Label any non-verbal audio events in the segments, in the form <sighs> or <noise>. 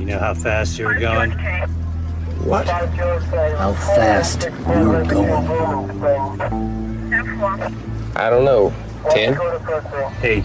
You know how fast you were going? What? How fast you were going? I don't know. Ten? Eight.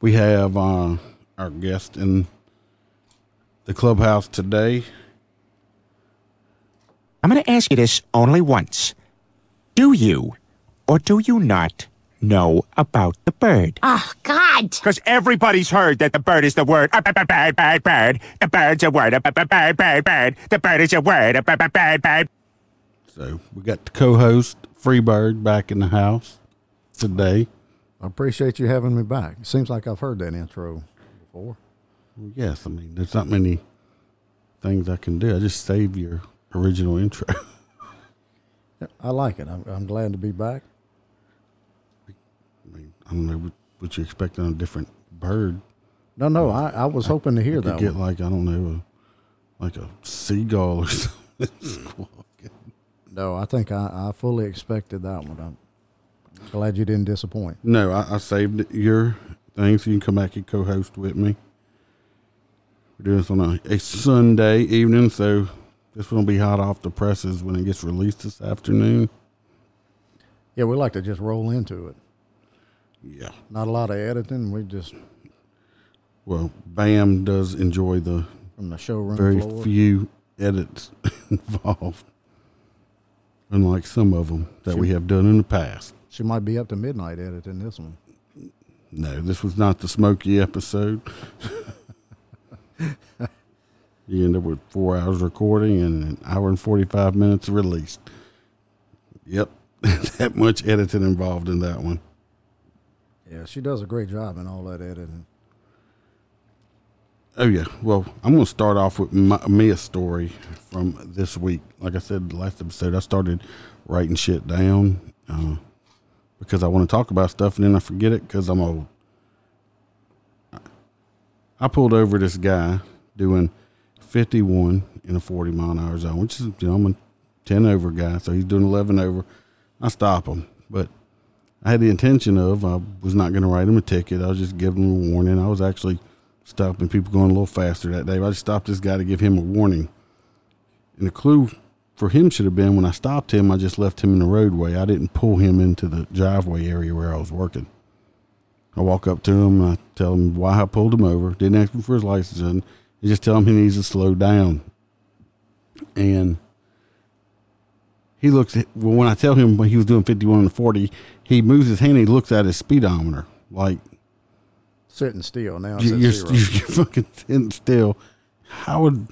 We have uh, our guest in the clubhouse today. I'm going to ask you this only once. Do you or do you not know about the bird? Oh, God. Because everybody's heard that the bird is the word. Uh, Bird, bird, bird, bird. The bird's a word. Uh, Bird, bird, bird, bird. The bird is a word. Uh, Bird, bird, bird. So we got the co-host Freebird back in the house today. I appreciate you having me back. It seems like I've heard that intro before. Well, yes, I mean there's not many things I can do. I just saved your original intro. Yeah, <laughs> I like it. I'm, I'm glad to be back. I mean, I don't know what, what you're expecting on a different bird. No, no, I, I was hoping to hear could that get one. like I don't know, a, like a seagull or <laughs> something. No, I think I, I fully expected that one. I'm glad you didn't disappoint. no, I, I saved your thing so you can come back and co-host with me. We're doing this on a, a Sunday evening, so this will be hot off the presses when it gets released this afternoon. Yeah, we like to just roll into it. Yeah. Not a lot of editing. We just Well, Bam does enjoy the from the showroom very floor. few edits <laughs> involved, unlike some of them that we have done in the past. She might be up to midnight editing this one. No, this was not the smoky episode. <laughs> you end up with four hours recording and an hour and 45 minutes released. Yep, <laughs> that much editing involved in that one. Yeah, she does a great job in all that editing. Oh yeah. Well, I'm going to start off with my, me a story from this week. Like I said the last episode, I started writing shit down uh, because I want to talk about stuff and then I forget it because I'm old. I pulled over this guy doing 51 in a 40 mile an hour zone, which is you know I'm a 10 over guy, so he's doing 11 over. I stop him, but I had the intention of I was not going to write him a ticket. I was just giving him a warning. I was actually stopping people going a little faster that day. I just stopped this guy to give him a warning. And the clue for him should have been when I stopped him, I just left him in the roadway. I didn't pull him into the driveway area where I was working. I walk up to him and I tell him why I pulled him over. Didn't ask him for his license. And I just tell him he needs to slow down. And he looks at, well, when I tell him when he was doing 51 and 40, he moves his hand and he looks at his speedometer. Like, Sitting still now. You're, you're, <laughs> you're fucking sitting still. How would,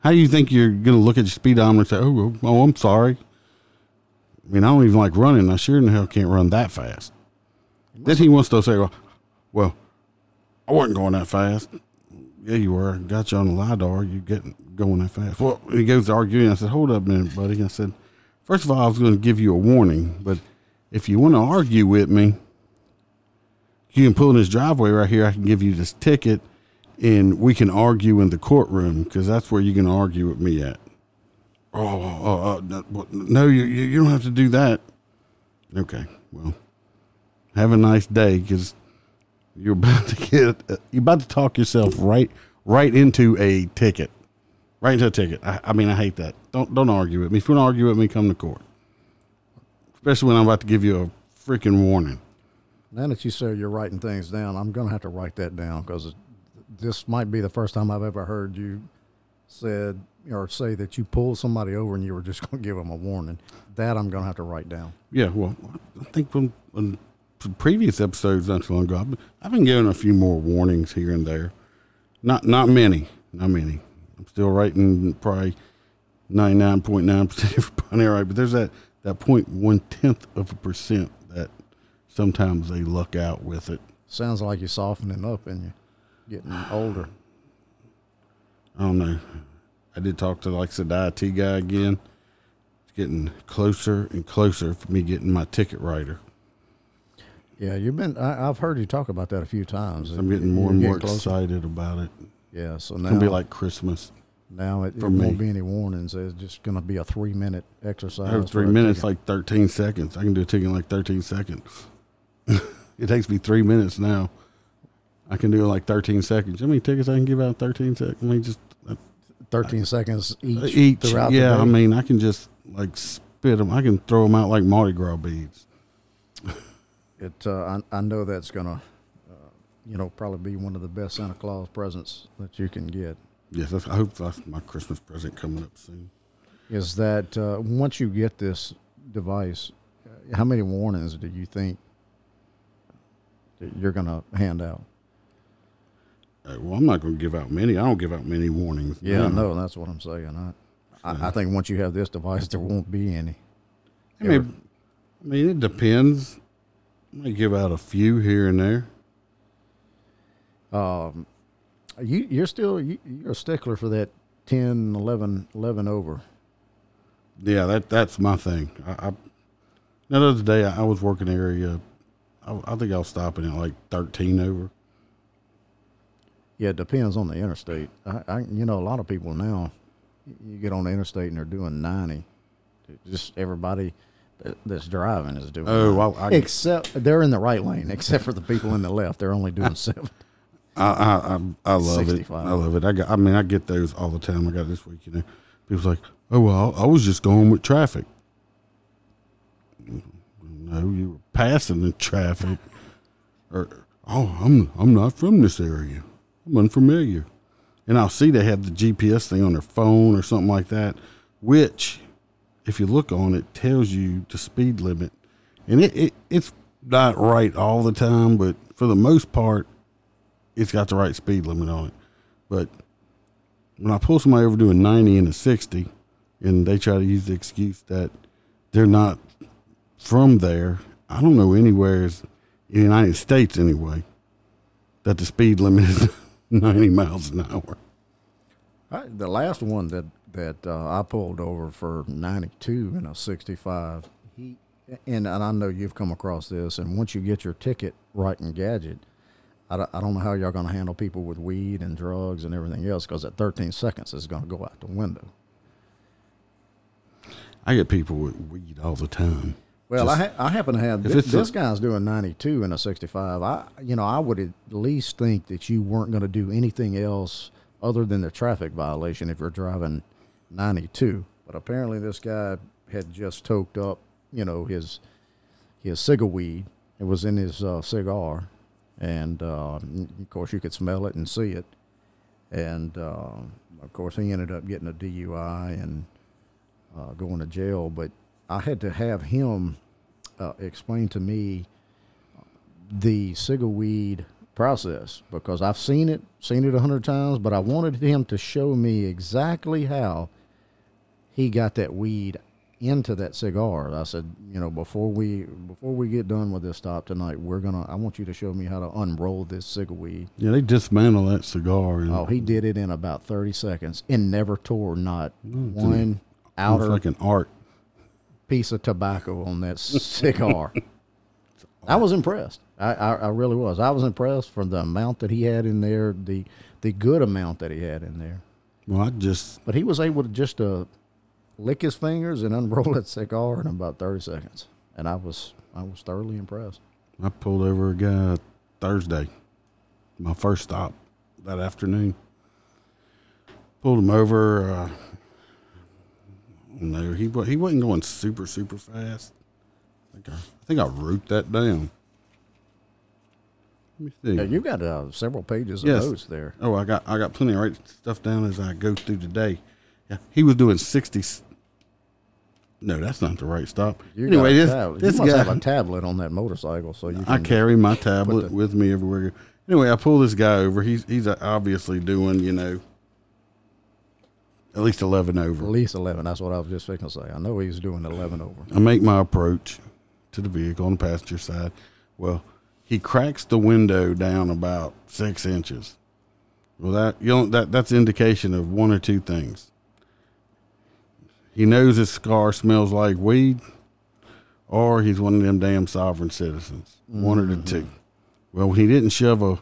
how do you think you're going to look at your speedometer and say, oh, oh, oh, I'm sorry? I mean, I don't even like running. I sure in the hell can't run that fast. Then he wants to say, well, well, I wasn't going that fast. Yeah, you were. Got you on the LiDAR. You getting going that fast. Well, he goes to arguing. I said, hold up a minute, buddy. I said, first of all, I was going to give you a warning, but if you want to argue with me, you can pull in this driveway right here. I can give you this ticket, and we can argue in the courtroom because that's where you can argue with me at. Oh, oh, oh, oh, no, you you don't have to do that. Okay, well, have a nice day because you're <laughs> about to get you're about to talk yourself right right into a ticket, right into a ticket. I, I mean, I hate that. Don't don't argue with me. If you want to argue with me, come to court. Especially when I'm about to give you a freaking warning. Now that you say you're writing things down, I'm going to have to write that down because this might be the first time I've ever heard you said or say that you pulled somebody over and you were just <laughs> going to give them a warning. That I'm going to have to write down. Yeah, well, I think when, when previous episodes not too long ago, I've been, giving a few more warnings here and there. Not not many, not many. I'm still writing probably ninety nine point nine percent <laughs> of everybody right, but there's that that point one tenth of a percent that sometimes they luck out with it. Sounds like you're softening up and you're getting older. I don't know. I did talk to like I said, the IT guy again. It's getting closer and closer for me getting my ticket writer. Yeah, you've been. I, I've heard you talk about that a few times. I'm getting more You're and more excited about it. Yeah, so now gonna be like Christmas. now it, it won't be any warnings. It's just going to be a oh, three minute exercise. Every three minutes, ticket. like 13 seconds. I can do a ticket in like 13 seconds. <laughs> it takes me three minutes now. I can do it like 13 seconds. How many tickets I can give out 13 seconds? I mean, just uh, thirteen seconds each. each. throughout Yeah, I mean, I can just like spit them. I can throw them out like Mardi Gras beads. <laughs> It. Uh, I, I know that's going to, uh, you know, probably be one of the best Santa Claus presents that you can get. Yes, I hope that's my Christmas present coming up soon. Is that uh, once you get this device, uh, how many warnings do you think that you're going to hand out? Well, I'm not going to give out many. I don't give out many warnings. Yeah, No. no, that's what I'm saying. I, I, I think once you have this device, there won't be any. I mean, I mean, it depends. I might give out a few here and there. Um, you you're still you, you're a stickler for that 10, 11, 11 over. Yeah, that that's my thing. I, I the other day I, I was working area. I, I think I was stopping at like thirteen over. Yeah, it depends on the interstate. I, I you know a lot of people now, you get on the interstate and they're doing ninety. Just everybody that, that's driving is doing. Oh, 90. well, I- except they're in the right lane. <laughs> Except for the people in the left, they're only doing <laughs> seven. I I I, I love 65. it. I love it. I got. I mean, I get those all the time. I got this week. You know, people's like, "Oh well, I was just going with traffic." No, you were passing the traffic. Or oh, I'm I'm not from this area. I'm unfamiliar. And I'll see they have the GPS thing on their phone or something like that, which, if you look on it, tells you the speed limit. And it, it it's not right all the time, but for the most part, it's got the right speed limit on it. But when I pull somebody over doing 90 and a 60, and they try to use the excuse that they're not from there, I don't know anywhere in the United States anyway that the speed limit is <laughs> 90 miles an hour. I, the last one that that uh, I pulled over for 92 and a 65, he and, and I know you've come across this. And once you get your ticket right and gadget, I don't, I don't know how y'all going to handle people with weed and drugs and everything else because at 13 seconds it's going to go out the window. I get people with weed all the time. Well, Just- I, ha- I happen to have this, this guy's doing 92 in a 65. I you know I would at least think that you weren't going to do anything else other than the traffic violation if you're driving 92. But apparently this guy had just toked up, you know, his his cigar weed. It was in his uh, cigar, and uh, of course you could smell it and see it. And uh, of course he ended up getting a DUI and uh, going to jail. But I had to have him uh, explain to me the cigar weed process because I've seen it, seen it a hundred times, but I wanted him to show me exactly how he got that weed into that cigar. I said, you know, before we before we get done with this stop tonight, we're gonna. I want you to show me how to unroll this cigar weed. Yeah, they dismantle that cigar. And Oh, he did it in about thirty seconds and never tore not one It's outer like an art. Piece of tobacco on that <laughs> cigar. I was impressed. I, I, I really was. I was impressed for the amount that he had in there, the the good amount that he had in there. Well, I just But he was able to just uh, lick his fingers and <laughs> unroll that cigar in about thirty seconds, and I was I was thoroughly impressed. I pulled over a guy Thursday, my first stop that afternoon. Pulled him over. Uh, no, he he wasn't going super super fast. I think I, I think I wrote that down. Let me see. Yeah, you got uh, several pages of Yes. notes there. Oh, I got I got plenty of right stuff down as I go through the day. Yeah, he was doing sixty. No, that's not the right stop. You anyway, this, this you must guy, have a tablet on that motorcycle, so you. I carry my tablet the- with me everywhere. Anyway, I pull this guy over. He's he's obviously doing, you know, at least eleven over. at least eleven. That's what I was just fixing to say. I know he's doing eleven over. I make my approach to the vehicle on the passenger side. Well, he cracks the window down about six inches. Well, that you know, that that's indication of one or two things. He knows his car smells like weed, or he's one of them damn sovereign citizens. One of the mm-hmm. two. Well, he didn't shove a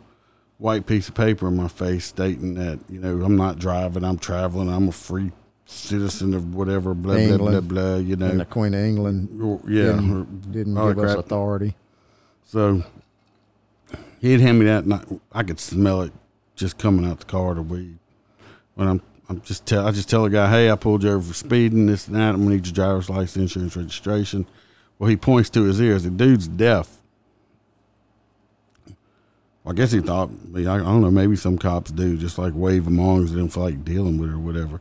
white piece of paper in my face stating that you know I'm not driving, I'm traveling, I'm a free citizen of whatever, blah blah blah blah. You know, And the Queen of England or- yeah, didn't, or didn't give that us crap. authority. So he'd hand me that, and I, I could smell it just coming out the car, to weed. When I'm, I'm just tell, I just tell the guy, hey, I pulled you over for speeding, this and that. I'm gonna need your driver's license, insurance, registration. Well, he points to his ears. The dude's deaf. I guess he thought, I don't know, maybe some cops do, just like wave them on they don't feel like dealing with it or whatever.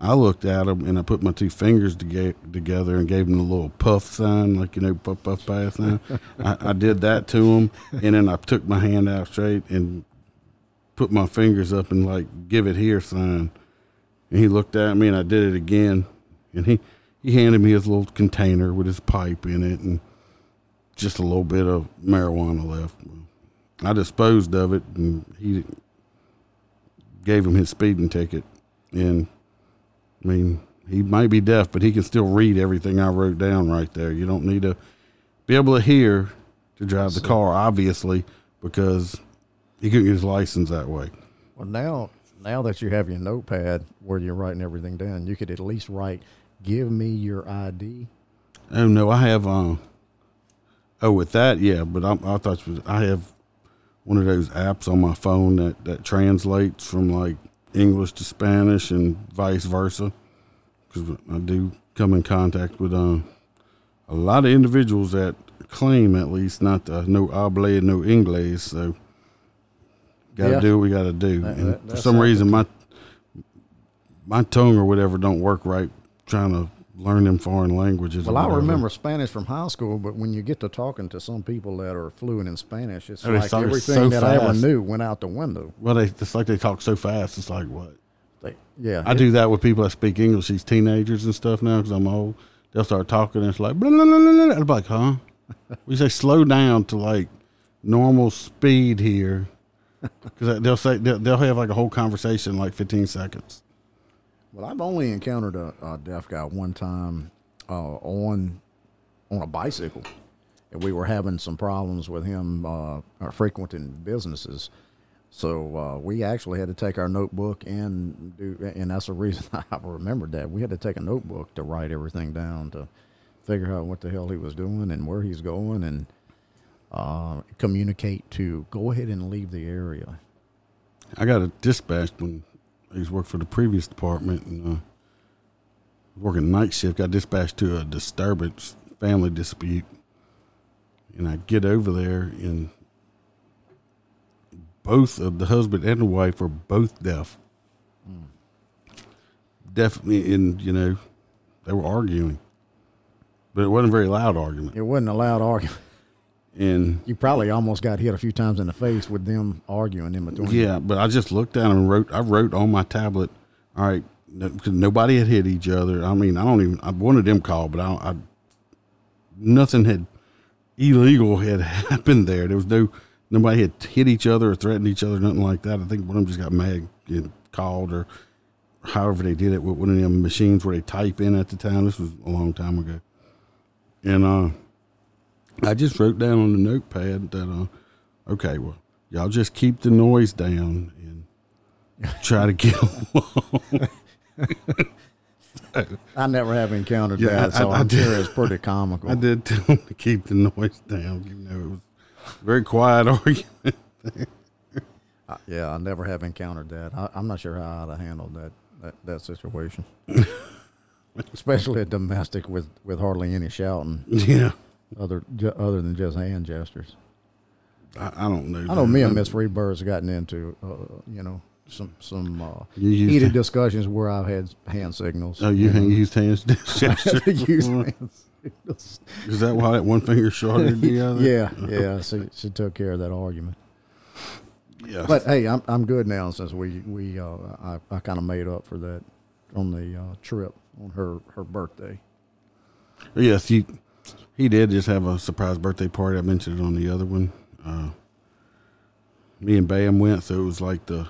I looked at him and I put my two fingers to together and gave him a little puff sign, like you know, puff puff pass sign. I, I did that to him, and then I took my hand out straight and put my fingers up and like give it here sign. And he looked at me, and I did it again, and he he handed me his little container with his pipe in it and just a little bit of marijuana left. I disposed of it, and he gave him his speeding ticket, and I mean, he might be deaf, but he can still read everything I wrote down right there. You don't need to be able to hear to drive the car, obviously, because he couldn't get his license that way. Well, now now that you have your notepad where you're writing everything down, you could at least write, "Give me your ID." Oh no, I have. Uh, oh, with that, yeah, but I'm, I thought you was, I have one of those apps on my phone that that translates from like English to Spanish and vice versa. Because I do come in contact with uh, a lot of individuals that claim, at least, not to no habla no inglés. So, got to Yeah. do what we got to do. That- and that- for some reason, my my tongue or whatever don't work right. Trying to learn them foreign languages. Well, I remember Spanish from high school, but when you get to talking to some people that are fluent in Spanish, it's Oh, they like everything so that I ever knew went out the window. Well, they it's like they talk so fast. It's like what They, yeah, I do that with people that speak English. These teenagers and stuff now because I'm old. They'll start talking and it's like blah blah blah blah. blah. I'm like, huh? we say slow down to like normal speed here because they'll say they'll, they'll have like a whole conversation in like 15 seconds. Well, I've only encountered a, a deaf guy one time uh, on on a bicycle, and we were having some problems with him uh, frequenting businesses. So uh, we actually had to take our notebook and do, and that's the reason <laughs> I remembered that we had to take a notebook to write everything down to figure out what the hell he was doing and where he's going and uh, communicate to go ahead and leave the area. I got a dispatched when I used to work for the previous department and uh, working night shift. Got dispatched to a disturbance, family dispute, and I get over there and both of the husband and the wife are both deaf. Definitely, and you know, they were arguing, but it wasn't a very loud argument. It wasn't a loud argument. And You probably almost got hit a few times in the face with them arguing in between. Yeah, but I just looked at them and wrote. I wrote on my tablet. All right, because nobody had hit each other. I mean, I don't even. I wanted them called, but I, I nothing had illegal had <laughs> happened there. There was no nobody had hit each other or threatened each other, nothing like that. I think one of them just got mad and called or however they did it with one of them machines where they type in at the time. This was a long time ago, and uh, I just wrote down on the notepad that uh, okay, well, y'all just keep the noise down and try to get <laughs> along. I never have encountered Yeah, that, I- so I- am did. sure it's pretty comical. <laughs> I did tell them to keep the noise down, even though it was a very quiet <laughs> argument. I- yeah, I never have encountered that. I, I'm not sure how I'd have handled that that, that situation, especially a domestic with, with hardly any shouting, Yeah, other other than just hand gestures. I, I don't know. I know me and Miss Freebird's gotten into, uh, you know, some some uh, heated to- discussions where I've had hand signals. Oh, you know. used hands gesture. Use hand <laughs> <laughs> signals. Is that why that one finger shorter than the <laughs> other? Yeah, yeah. She, she took care of that argument. Yeah. But hey, I'm I'm good now since we we uh, I I kind of made up for that on the uh, trip on her her birthday. yes, he he did just have a surprise birthday party. I mentioned it on the other one. Uh, me and Bam went, so it was like the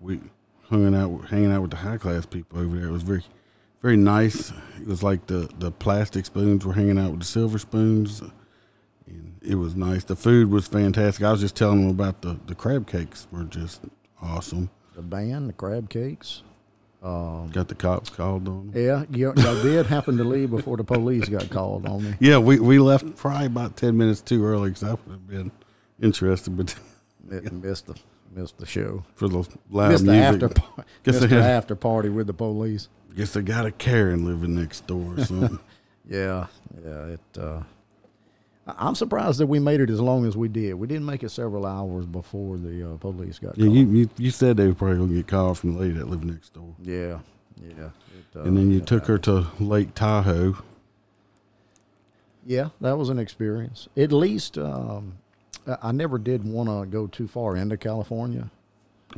we hung out hanging out with the high class people over there. It was very very nice. It was like the the plastic spoons were hanging out with the silver spoons. And it was nice. The food was fantastic. I was just telling them about the the crab cakes were just awesome. The band, the crab cakes. Um, Got the cops called on. them. yeah, you, y'all did happen to leave before the police got called on me. Yeah, we, we left probably about ten minutes too early because I would have been interested, but It <laughs> missed the missed the show. for the loud missed the after par- <laughs> missed they the after party with the police. guess they got a Karen living next door or <laughs> something. Yeah, yeah. It. Uh, I'm surprised that we made it as long as we did. We didn't make it several hours before the uh, police got yeah, called. you, you you said they were probably gonna get called from the lady that lived next door, yeah, yeah. It, uh, and then you took her to Lake Tahoe. Yeah, that was an experience. At least um, I- never did want to go too far into California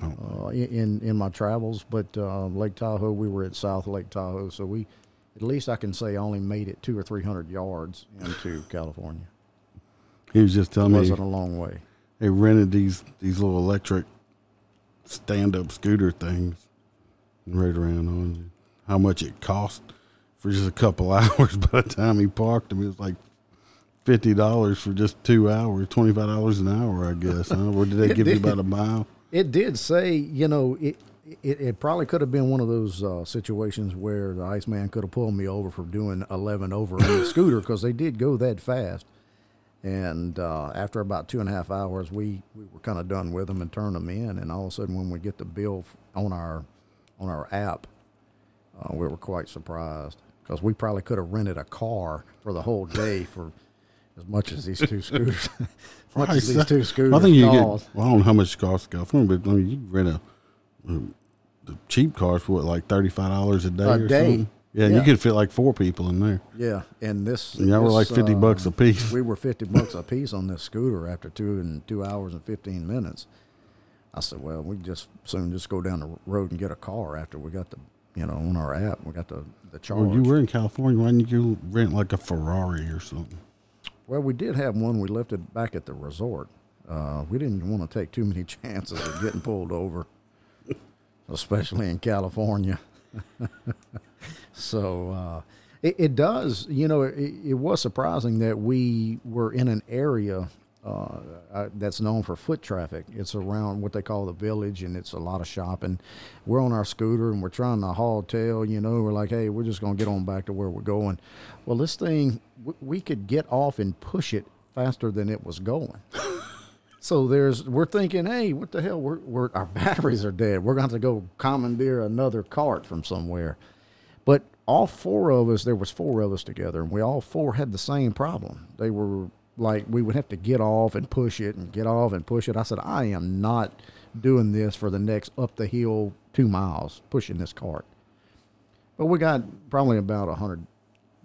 Oh, uh, in in my travels, but uh, Lake Tahoe, we were at South Lake Tahoe, so we at least I can say I only made it two or three hundred yards into California. He was just It telling me wasn't a long way. they rented these these little electric stand up scooter things and rode around on you. How much it cost for just a couple <laughs> hours by the time he parked them, it was like fifty dollars for just two hours, twenty five dollars an hour, I guess. Huh? Or did they It <laughs> give you about a mile? It did say, you know, it it, it probably could have been one of those uh, situations where the Iceman could have pulled me over for doing 11 over on the <laughs> scooter because they did go that fast. And uh, after about two and a half hours, we, we were kind of done with them and turned them in. And all of a sudden, when we get the bill on our on our app, uh, we were quite surprised because we probably could have rented a car for the whole day for as much as these two scooters. <laughs> as much as these two scooters I think you cost. get. Well, I don't know how much it costs to California, but I mean, you rent a, um, the cheap cars for what, like thirty five dollars a day. A or day. Something? Yeah, Yeah. you could fit like four people in there. Yeah, and this And y'all were like 50 uh, bucks a piece. We were fifty bucks a piece on this scooter after two and two hours and fifteen minutes. I said, "Well, we just soon just go down the road and get a car after we got the, you know, on our app we got the the charge." Well, you were in California. Why didn't you rent like a Ferrari or something? Well, we did have one. We left it back at the resort. Uh, we didn't want to take too many <laughs> chances of getting pulled over, especially in California. <laughs> so uh, it, it does, you know, it, it was surprising that we were in an area uh, uh, that's known for foot traffic. It's around what they call the village, and it's a lot of shopping. We're on our scooter and we're trying to haul tail. You know, we're like, hey, we're just gonna get on back to where we're going. Well, this thing, w- we could get off and push it faster than it was going. <laughs> So there's, we're thinking, hey, what the hell? We're, we're our <laughs> batteries are dead. We're going to have to go commandeer another cart from somewhere. But all four of us, there was four of us together, and we all four had the same problem. They were like, we would have to get off and push it and get off and push it. I said, I am not doing this for the next up the hill two miles pushing this cart. But we got probably about a hundred,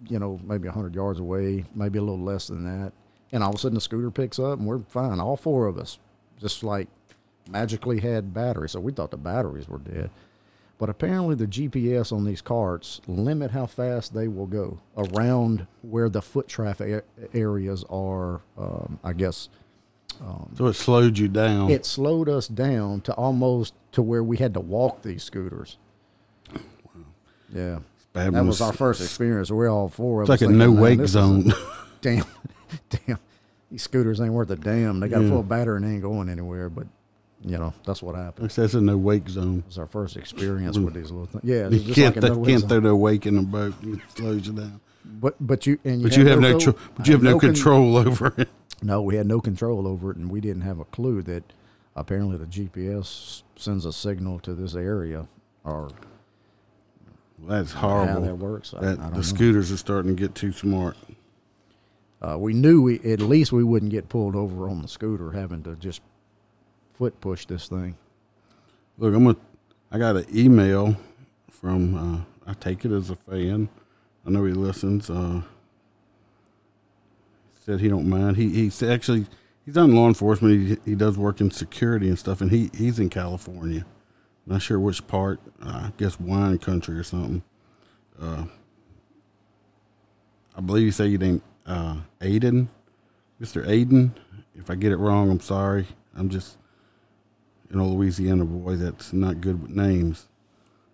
you know, maybe a hundred yards away, maybe a little less than that. And all of a sudden the scooter picks up and we're fine. All four of us just like magically had batteries. So we thought the batteries were dead. But apparently the GPS on these carts limit how fast they will go around where the foot traffic areas are, um, I guess, So it slowed you down. it slowed us down to almost to where we had to walk these scooters. Yeah. bad That was our first experience. We're all four of It's us. like a no wake zone. <laughs> damn, damn. These scooters ain't worth a damn. They got Yeah. a full battery and ain't going anywhere. But you know, that's what happened. It says a no wake zone. It was our first experience with these little things. Yeah, You can't, like a th- can't zone. throw no wake in the boat. It slows you down. But but you and you But you have no, co- tr- but you have no con- control over it. No, we had no control over it, and we didn't have a clue that apparently the GPS sends a signal to this area, or That's how horrible. that works. I, That- I don't the know. scooters are starting to get too smart. Uh, we knew we at least we wouldn't get pulled over on the scooter having to just foot push this thing. Look, I'm gonna. I got an email from. Uh, I take it as a fan. I know he listens. Uh, said he don't mind. He he's actually he's done law enforcement. He he does work in security and stuff, and he he's in California. Not sure which part. Uh, I guess wine country or something. Uh, I believe you say your name uh, Aiden, Mr. Aiden. If I get it wrong, I'm sorry. I'm just an old Louisiana boy that's not good with names.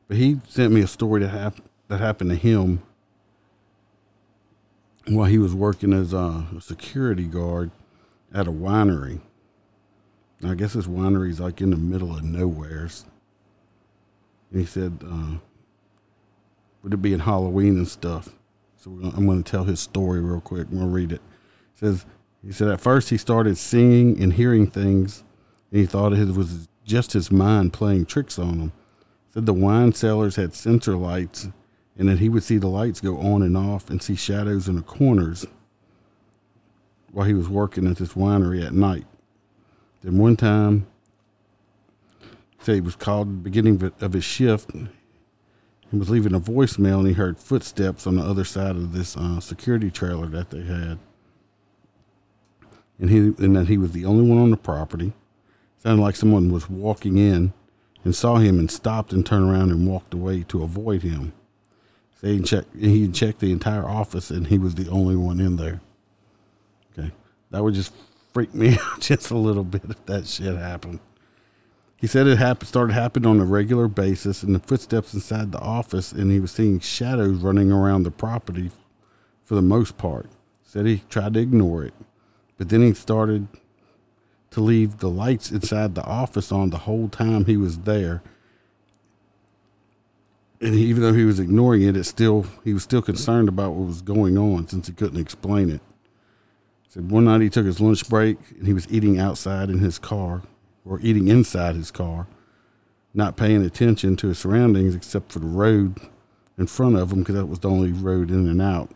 But he sent me a story that happened that happened to him while he was working as a security guard at a winery. I guess this winery's like in the middle of nowheres. And he said, uh, would it be in Halloween and stuff? So gonna, I'm going to tell his story real quick. I'm going to read it. it. Says he said at first he started seeing and hearing things, he thought it was just his mind playing tricks on him. Said the wine cellars had sensor lights, and that he would see the lights go on and off and see shadows in the corners while he was working at this winery at night. Then one time, said he was called beginning of his shift he was leaving a voicemail and he heard footsteps on the other side of this uh, security trailer that they had. And he and that he was the only one on the property. Sounded like someone was walking in and saw him and stopped and turned around and walked away to avoid him. So he checked he checked the entire office and he was the only one in there. Okay. That would just freak me <laughs> out just a little bit if that shit happened. He said it happened, started happening on a regular basis in the footsteps inside the office, and he was seeing shadows running around the property for the most part. Said he tried to ignore it, but then he started to leave the lights inside the office on the whole time he was there. And he, even though he was ignoring it, it still he was still concerned about what was going on since he couldn't explain it. Said one night he took his lunch break and he was eating outside in his car or eating inside his car, not paying attention to his surroundings except for the road in front of him because that was the only road in and out.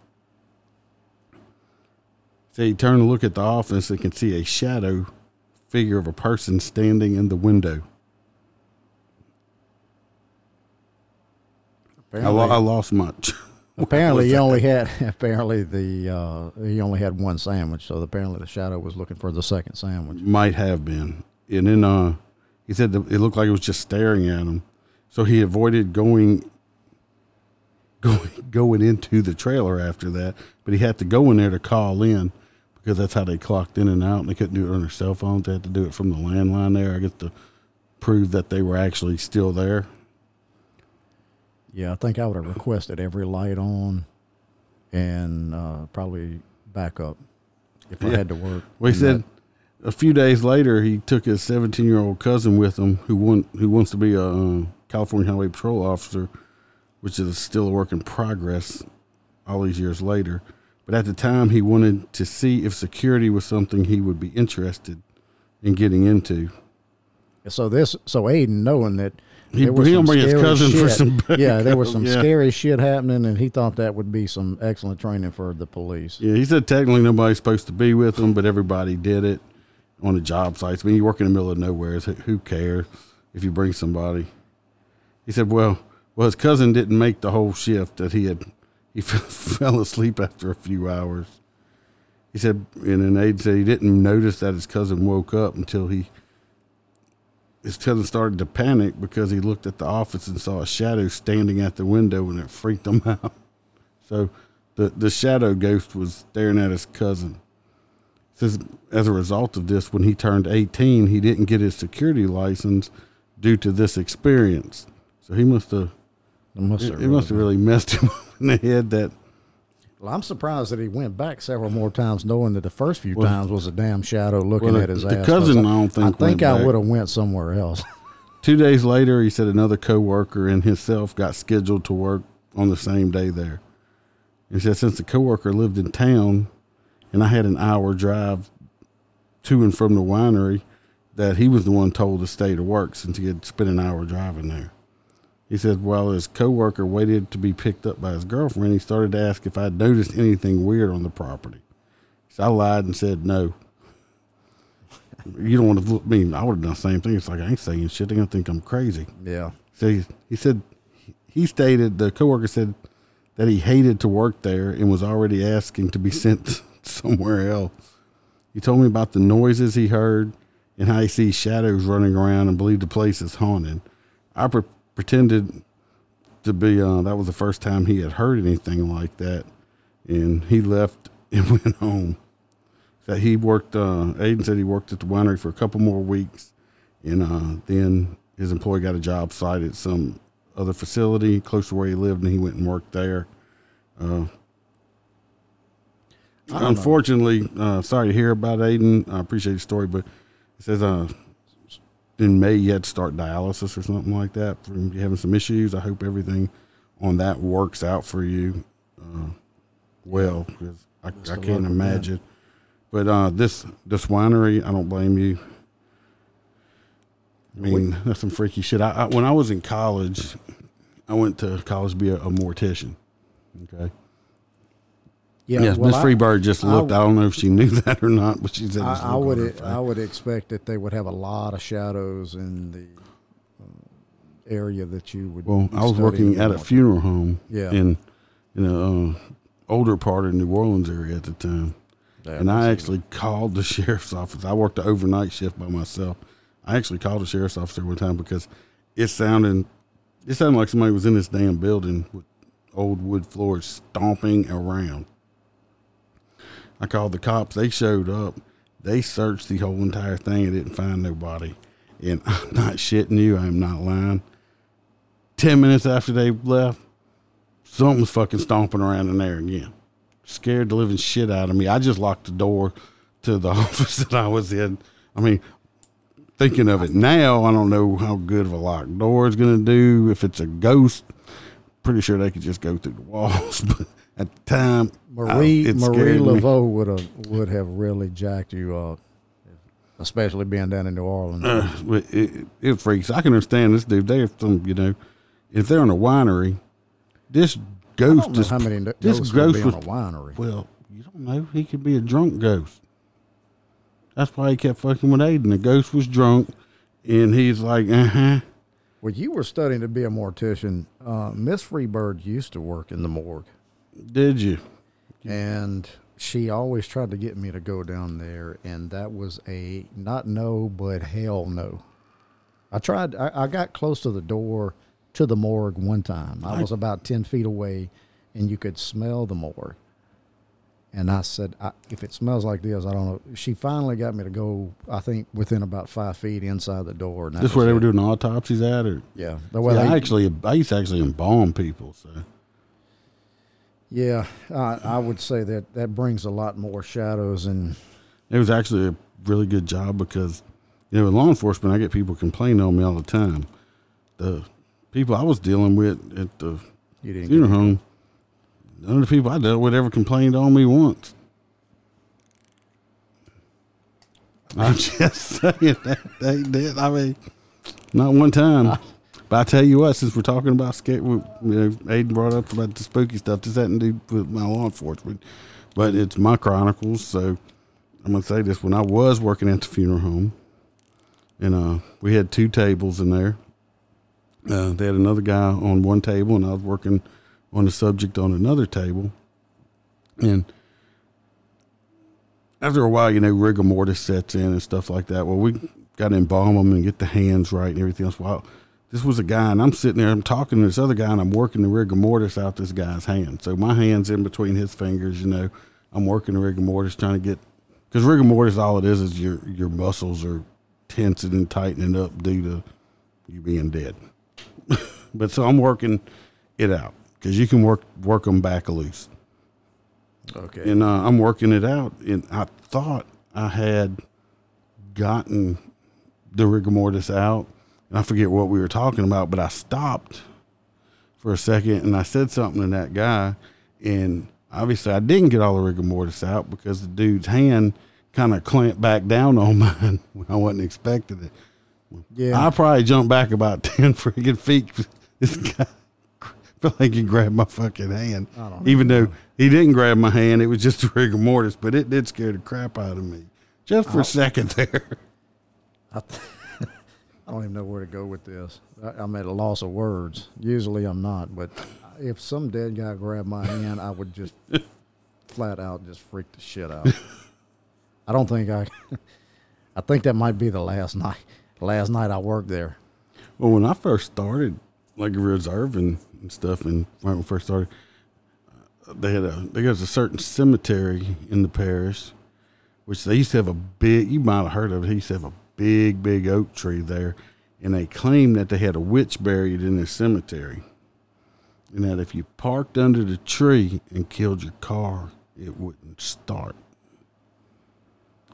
So he turned to look at the office and can see a shadow figure of a person standing in the window. I, lo- I, lost much. <laughs> apparently, he only had <laughs> apparently the uh, he only had one sandwich, so apparently the shadow was looking for the second sandwich. Might have been and then uh, he said it looked like it was just staring at him. So he avoided going <laughs> going going into the trailer after that, but he had to go in there to call in because that's how they clocked in and out, and they couldn't do it on their cell phones. They had to do it from the landline there, I guess, to prove that they were actually still there. Yeah, I think I would have requested every light on and uh, probably back up if yeah. I had to work. Well, he said a few days later, he took his 17 year old cousin with him, who want, who wants to be a uh, California Highway Patrol officer, which is still a work in progress. All these years later, but at the time, he wanted to see if security was something he would be interested in getting into. So this, so Aiden, knowing that he, was he bring his cousin shit. for some. <laughs> Yeah, there was <laughs> some yeah. scary shit happening, and he thought that would be some excellent training for the police. Yeah, he said technically nobody's supposed to be with him, but everybody did it on the job sites. I mean, you work in the middle of nowhere. Who cares if you bring somebody? He said, well, well, his cousin didn't make the whole shift that he had. He <laughs> fell asleep after a few hours. He said, and Aiden said he didn't notice that his cousin woke up until he, his cousin started to panic because he looked at the office and saw a shadow standing at the window and it freaked him <laughs> out. So the, the shadow ghost was staring at his cousin. Says as a result of this, when he turned 18, he didn't get his security license due to this experience. So he must have. It must have, it, really, must have really messed him in the head. That. Well, I'm surprised that he went back several more times, knowing that the first few well, times was a damn shadow looking well, at his the ass. The cousin, I, I don't think. I think I would have went somewhere else. <laughs> Two days later, he said another coworker and himself got scheduled to work on the same day there. He said since the coworker lived in town, and I had an hour drive to and from the winery that he was the one told to stay to work since he had spent an hour driving there. He said while his coworker waited to be picked up by his girlfriend, he started to ask if I'd noticed anything weird on the property. So I lied and said no. you don't want to. I mean, I would have done the same thing. It's like I ain't saying shit. They're gonna think I'm crazy. Yeah. So he, he said he stated the coworker said that he hated to work there and was already asking to be sent <laughs> somewhere else. He told me about the noises he heard and how he sees shadows running around and believed the place is haunted. I pre- pretended to be uh, that was the first time he had heard anything like that, and he left <laughs> and went home. That he worked. Uh, Aiden said he worked at the winery for a couple more weeks, and uh, then his employee got a job site at some other facility close to where he lived, and he went and worked there. Uh, unfortunately, uh, sorry to hear about Aiden. I appreciate the story, but it says uh, in May you had to start dialysis or something like that from having some issues. I hope everything on that works out for you uh, well because I, I can't imagine. But uh, this this winery, I don't blame you. I mean, that's some freaky shit. I, I when I was in college, I went to college to be a, a mortician. Okay. Yeah. yes, well, Miss Freebird just looked. I, don't know if she knew <laughs> that or not, but she said I, I look on her would. I would expect that they would have a lot of shadows in the uh, area that you would. Well, I was working at a funeral home. Yeah. In in a uh, older part of New Orleans area at the time, That and I actually <laughs> called the <laughs> sheriff's office. I worked the overnight shift by myself. I actually called the sheriff's office one time because it sounded it sounded like somebody was in this damn building with old wood floors stomping around. I called the cops. They showed up. They searched the whole entire thing and didn't find nobody. And <laughs> I'm not shitting you. I'm not lying. Ten minutes after they left, something was fucking stomping around in there again. Scared the living shit out of me. I just locked the door to the <laughs> office that I was in. I mean, thinking of it now, I don't know how good of a locked door is going to do. If it's a ghost, pretty sure they could just go through the <laughs> walls. But at the time, Marie it Marie. Laveau would have would have really jacked you up, especially being down in New Orleans. Uh, it, it freaks. I can understand this dude. They have some, you know, if they're in a winery, this ghost is how many this ghost be was on a winery. well. You don't know. He could be a drunk ghost. That's why he kept fucking with Aiden. The ghost was drunk, and he's like, uh huh. Well, you were studying to be a mortician, uh, Miss Freebird used to work in the morgue, Did you? And she always tried to get me to go down there, and that was a not no, but hell no. I tried. I, I got close to the door to the morgue one time. I was about ten feet away, and you could smell the morgue. And I said, I, if it smells like this, I don't know. She finally got me to go. I think within about five feet inside the door. And This where they it. were doing autopsies at, or Yeah. The way yeah, they- I actually, I used to actually embalm people. So Yeah, I, I would say that that brings a lot more shadows and it was actually a really good job because, you know, with law enforcement, I get people complaining on me all the time. The people I was dealing with at the you didn't. funeral home, none of the people I dealt with ever complained on me once. I'm <laughs> just saying that they did. I mean, not one time. <laughs> But I tell you what, since we're talking about scare, you know, Aiden brought up about the spooky stuff. This had to do with my law enforcement, but it's my chronicles. So I'm gonna say this: when I was working at the funeral home, and uh, we had two tables in there. Uh, they had another guy on one table, and I was working on the subject on another table. And after a while, you know, rigor mortis sets in and stuff like that. Well, we got to embalm them and get the hands right and everything else. Well, this was a guy, and I'm sitting there, I'm talking to this other guy, and I'm working the rigor mortis out this guy's hand. So my hand's in between his fingers, you know. I'm working the rigor mortis, trying to get, because rigor mortis, all it is is your your muscles are tensing and tightening up due to you being dead. <laughs> but so I'm working it out because you can work work them back loose okay. and uh, I'm working it out. And I thought I had gotten the rigor mortis out, and I forget what we were talking about, but I stopped for a second and I said something to that guy, and obviously I didn't get all the rigor mortis out because the dude's hand kind of clamped back down on <laughs> mine when I wasn't expecting it. yeah. I probably jumped back about <laughs> ten freaking feet. This guy <laughs> felt like he grabbed my fucking hand, even though he didn't grab my hand. It was just a rigor mortis, but it did scare the crap out of me just for a second there. I, I don't even know where to go with this. I, I'm at a loss of words. Usually I'm not, but if some dead guy grabbed my hand, I would just <laughs> flat out just freak the shit out. I don't think I. <laughs> I think that might be the last night. Last night I worked there. Well, when I first started, like reserving and stuff, and when I first started, they had a there was a certain cemetery in the parish, which they used to have a big. You might have heard of it. He used to have a big, big oak tree there, and they claimed that they had a witch buried in their cemetery, and that if you parked under the tree and killed your car, it wouldn't start.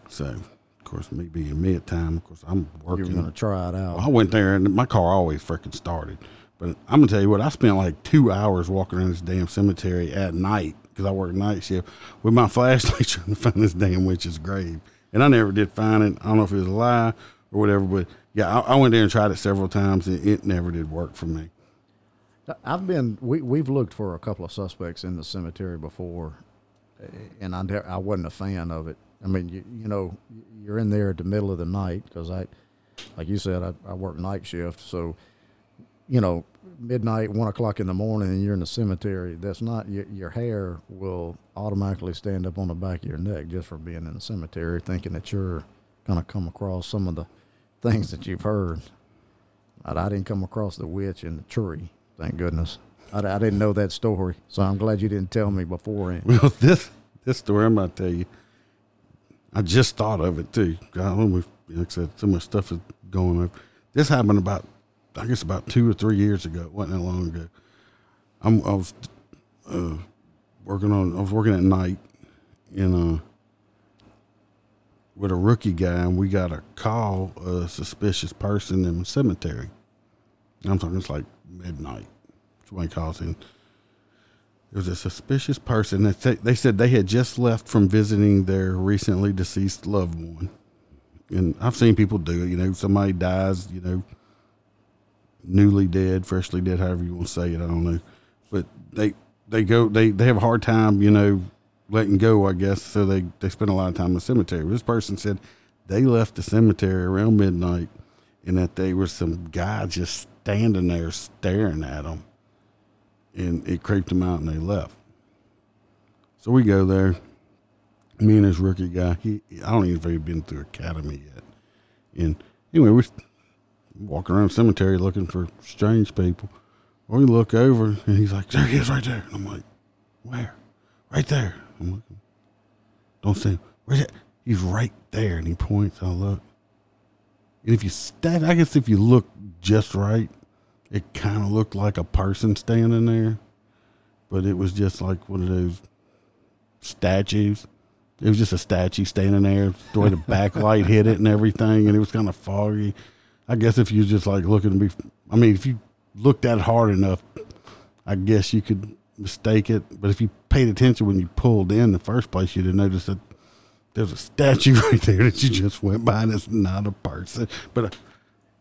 So, of course, me being me at time, of course, I'm working. You were working. going to try it out. I went there and my car always freaking started. But I'm gonna tell you what, I spent like two hours walking around this damn cemetery at night because I work night shift with my <laughs> flashlight trying to find this damn witch's grave. And I never did find it. I don't know if it was a lie or whatever, but yeah, I, I went there and tried it several times and it never did work for me. I've been we we've looked for a couple of suspects in the cemetery before, eh, and I I wasn't a fan of it. I mean, you you know, you're in there at the middle of the night because I, like you said, I, I work night shift, so you know, midnight, one o'clock in the morning, and you're in the cemetery. That's not your your hair will automatically stand up on the back of your neck just for being in the cemetery, thinking that you're gonna come across some of the things that you've heard. I, I didn't come across the witch in the tree. Thank goodness. I, I didn't know that story, so I'm glad you didn't tell me beforehand. Well, <laughs> this this story I'm about to tell you, I just thought of it too. God, like I said, so much stuff is going on. This happened about, I guess, about two or three years ago. It wasn't that long ago. I'm, I was uh, working on. I was working at night in uh with a rookie guy, and we got a call a suspicious person in the cemetery. I'm talking it's like midnight. Somebody calls in. There was a suspicious person that they said they had just left from visiting their recently deceased loved one. And I've seen people do it. You know, somebody dies, you know, newly dead, freshly dead, however you want to say it. I don't know. But they they go they, they have a hard time, you know, letting go, I guess. So they, they spend a lot of time in the cemetery. This person said they left the cemetery around midnight and that they were some guy just standing there staring at them and it creeped them out and they left. So we go there. Me and this rookie guy, he I don't even know if he'd been through academy yet. And anyway, we're walking around the cemetery looking for strange people. We look over and he's like, There he is right there. And I'm like, Where? Right there. I'm looking. Don't see him. Where's that? He's right there. And he points. I look. And if you stand, I guess if you look just right, it kind of looked like a person standing there, but it was just like one of those statues. It was just a statue standing there, the way the <laughs> backlight hit it and everything, and it was kind of foggy. I guess if you just like looking to be, I mean, if you looked at it hard enough, I guess you could mistake it. But if you paid attention when you pulled in the first place, you'd have noticed that there's a statue <laughs> right there that you just went by, and it's not a person. But uh,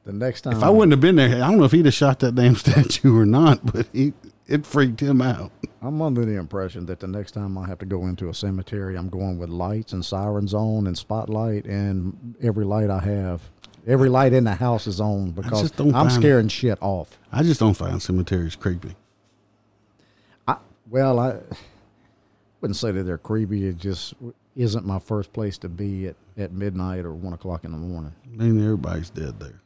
The next time, if I wouldn't have been there, I don't know if he'd have shot that damn <laughs> statue or not, but he it freaked him out. I'm under the impression that the next time I have to go into a cemetery, I'm going with lights and sirens on and spotlight and every light I have. Every light in the house is on because I'm scaring shit off. I just don't find cemeteries creepy. I, well, I wouldn't say that they're creepy. It just isn't my first place to be at, at midnight or one o'clock in the morning. I mean, everybody's dead there.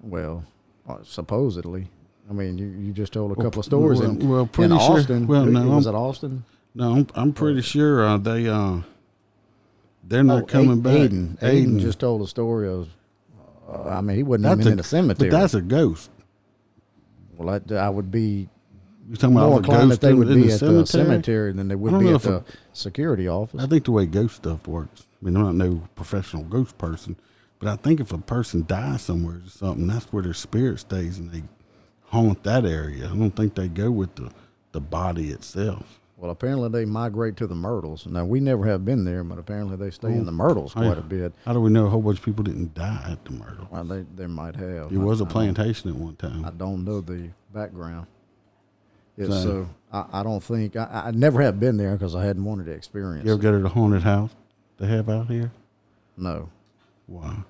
Well, uh, supposedly. I mean, you, you just told a couple of stories well- in, well, in pretty sure- Austin. well, no, was I'm- it Austin? No, I'm, I'm pretty sure uh, they uh they're not Oh, coming A- back. Aiden. Aiden just told a story of. Uh, I mean, he wasn't That's even a- in the cemetery. But that's a ghost. well, I, I would be you're talking about more inclined that they in, would be the at cemetery? the cemetery than they would be at the security office. I think the way ghost stuff works. I mean, I'm not no professional ghost person, but I think if a person dies somewhere or something, that's where their spirit stays and they haunt that area. I don't think they go with the the body itself. Well, apparently they migrate to the Myrtles. Now we never have been there, but apparently they stay in the Myrtles Oh, quite yeah. a bit. How do we know a whole bunch of people didn't die at the murder? Well, they they might have. It was a plantation at one time. I don't know the background. It's So- so I, I don't think I, I never have been there because I hadn't wanted to experience. You ever it. go to the haunted house they have out here? No, Wow.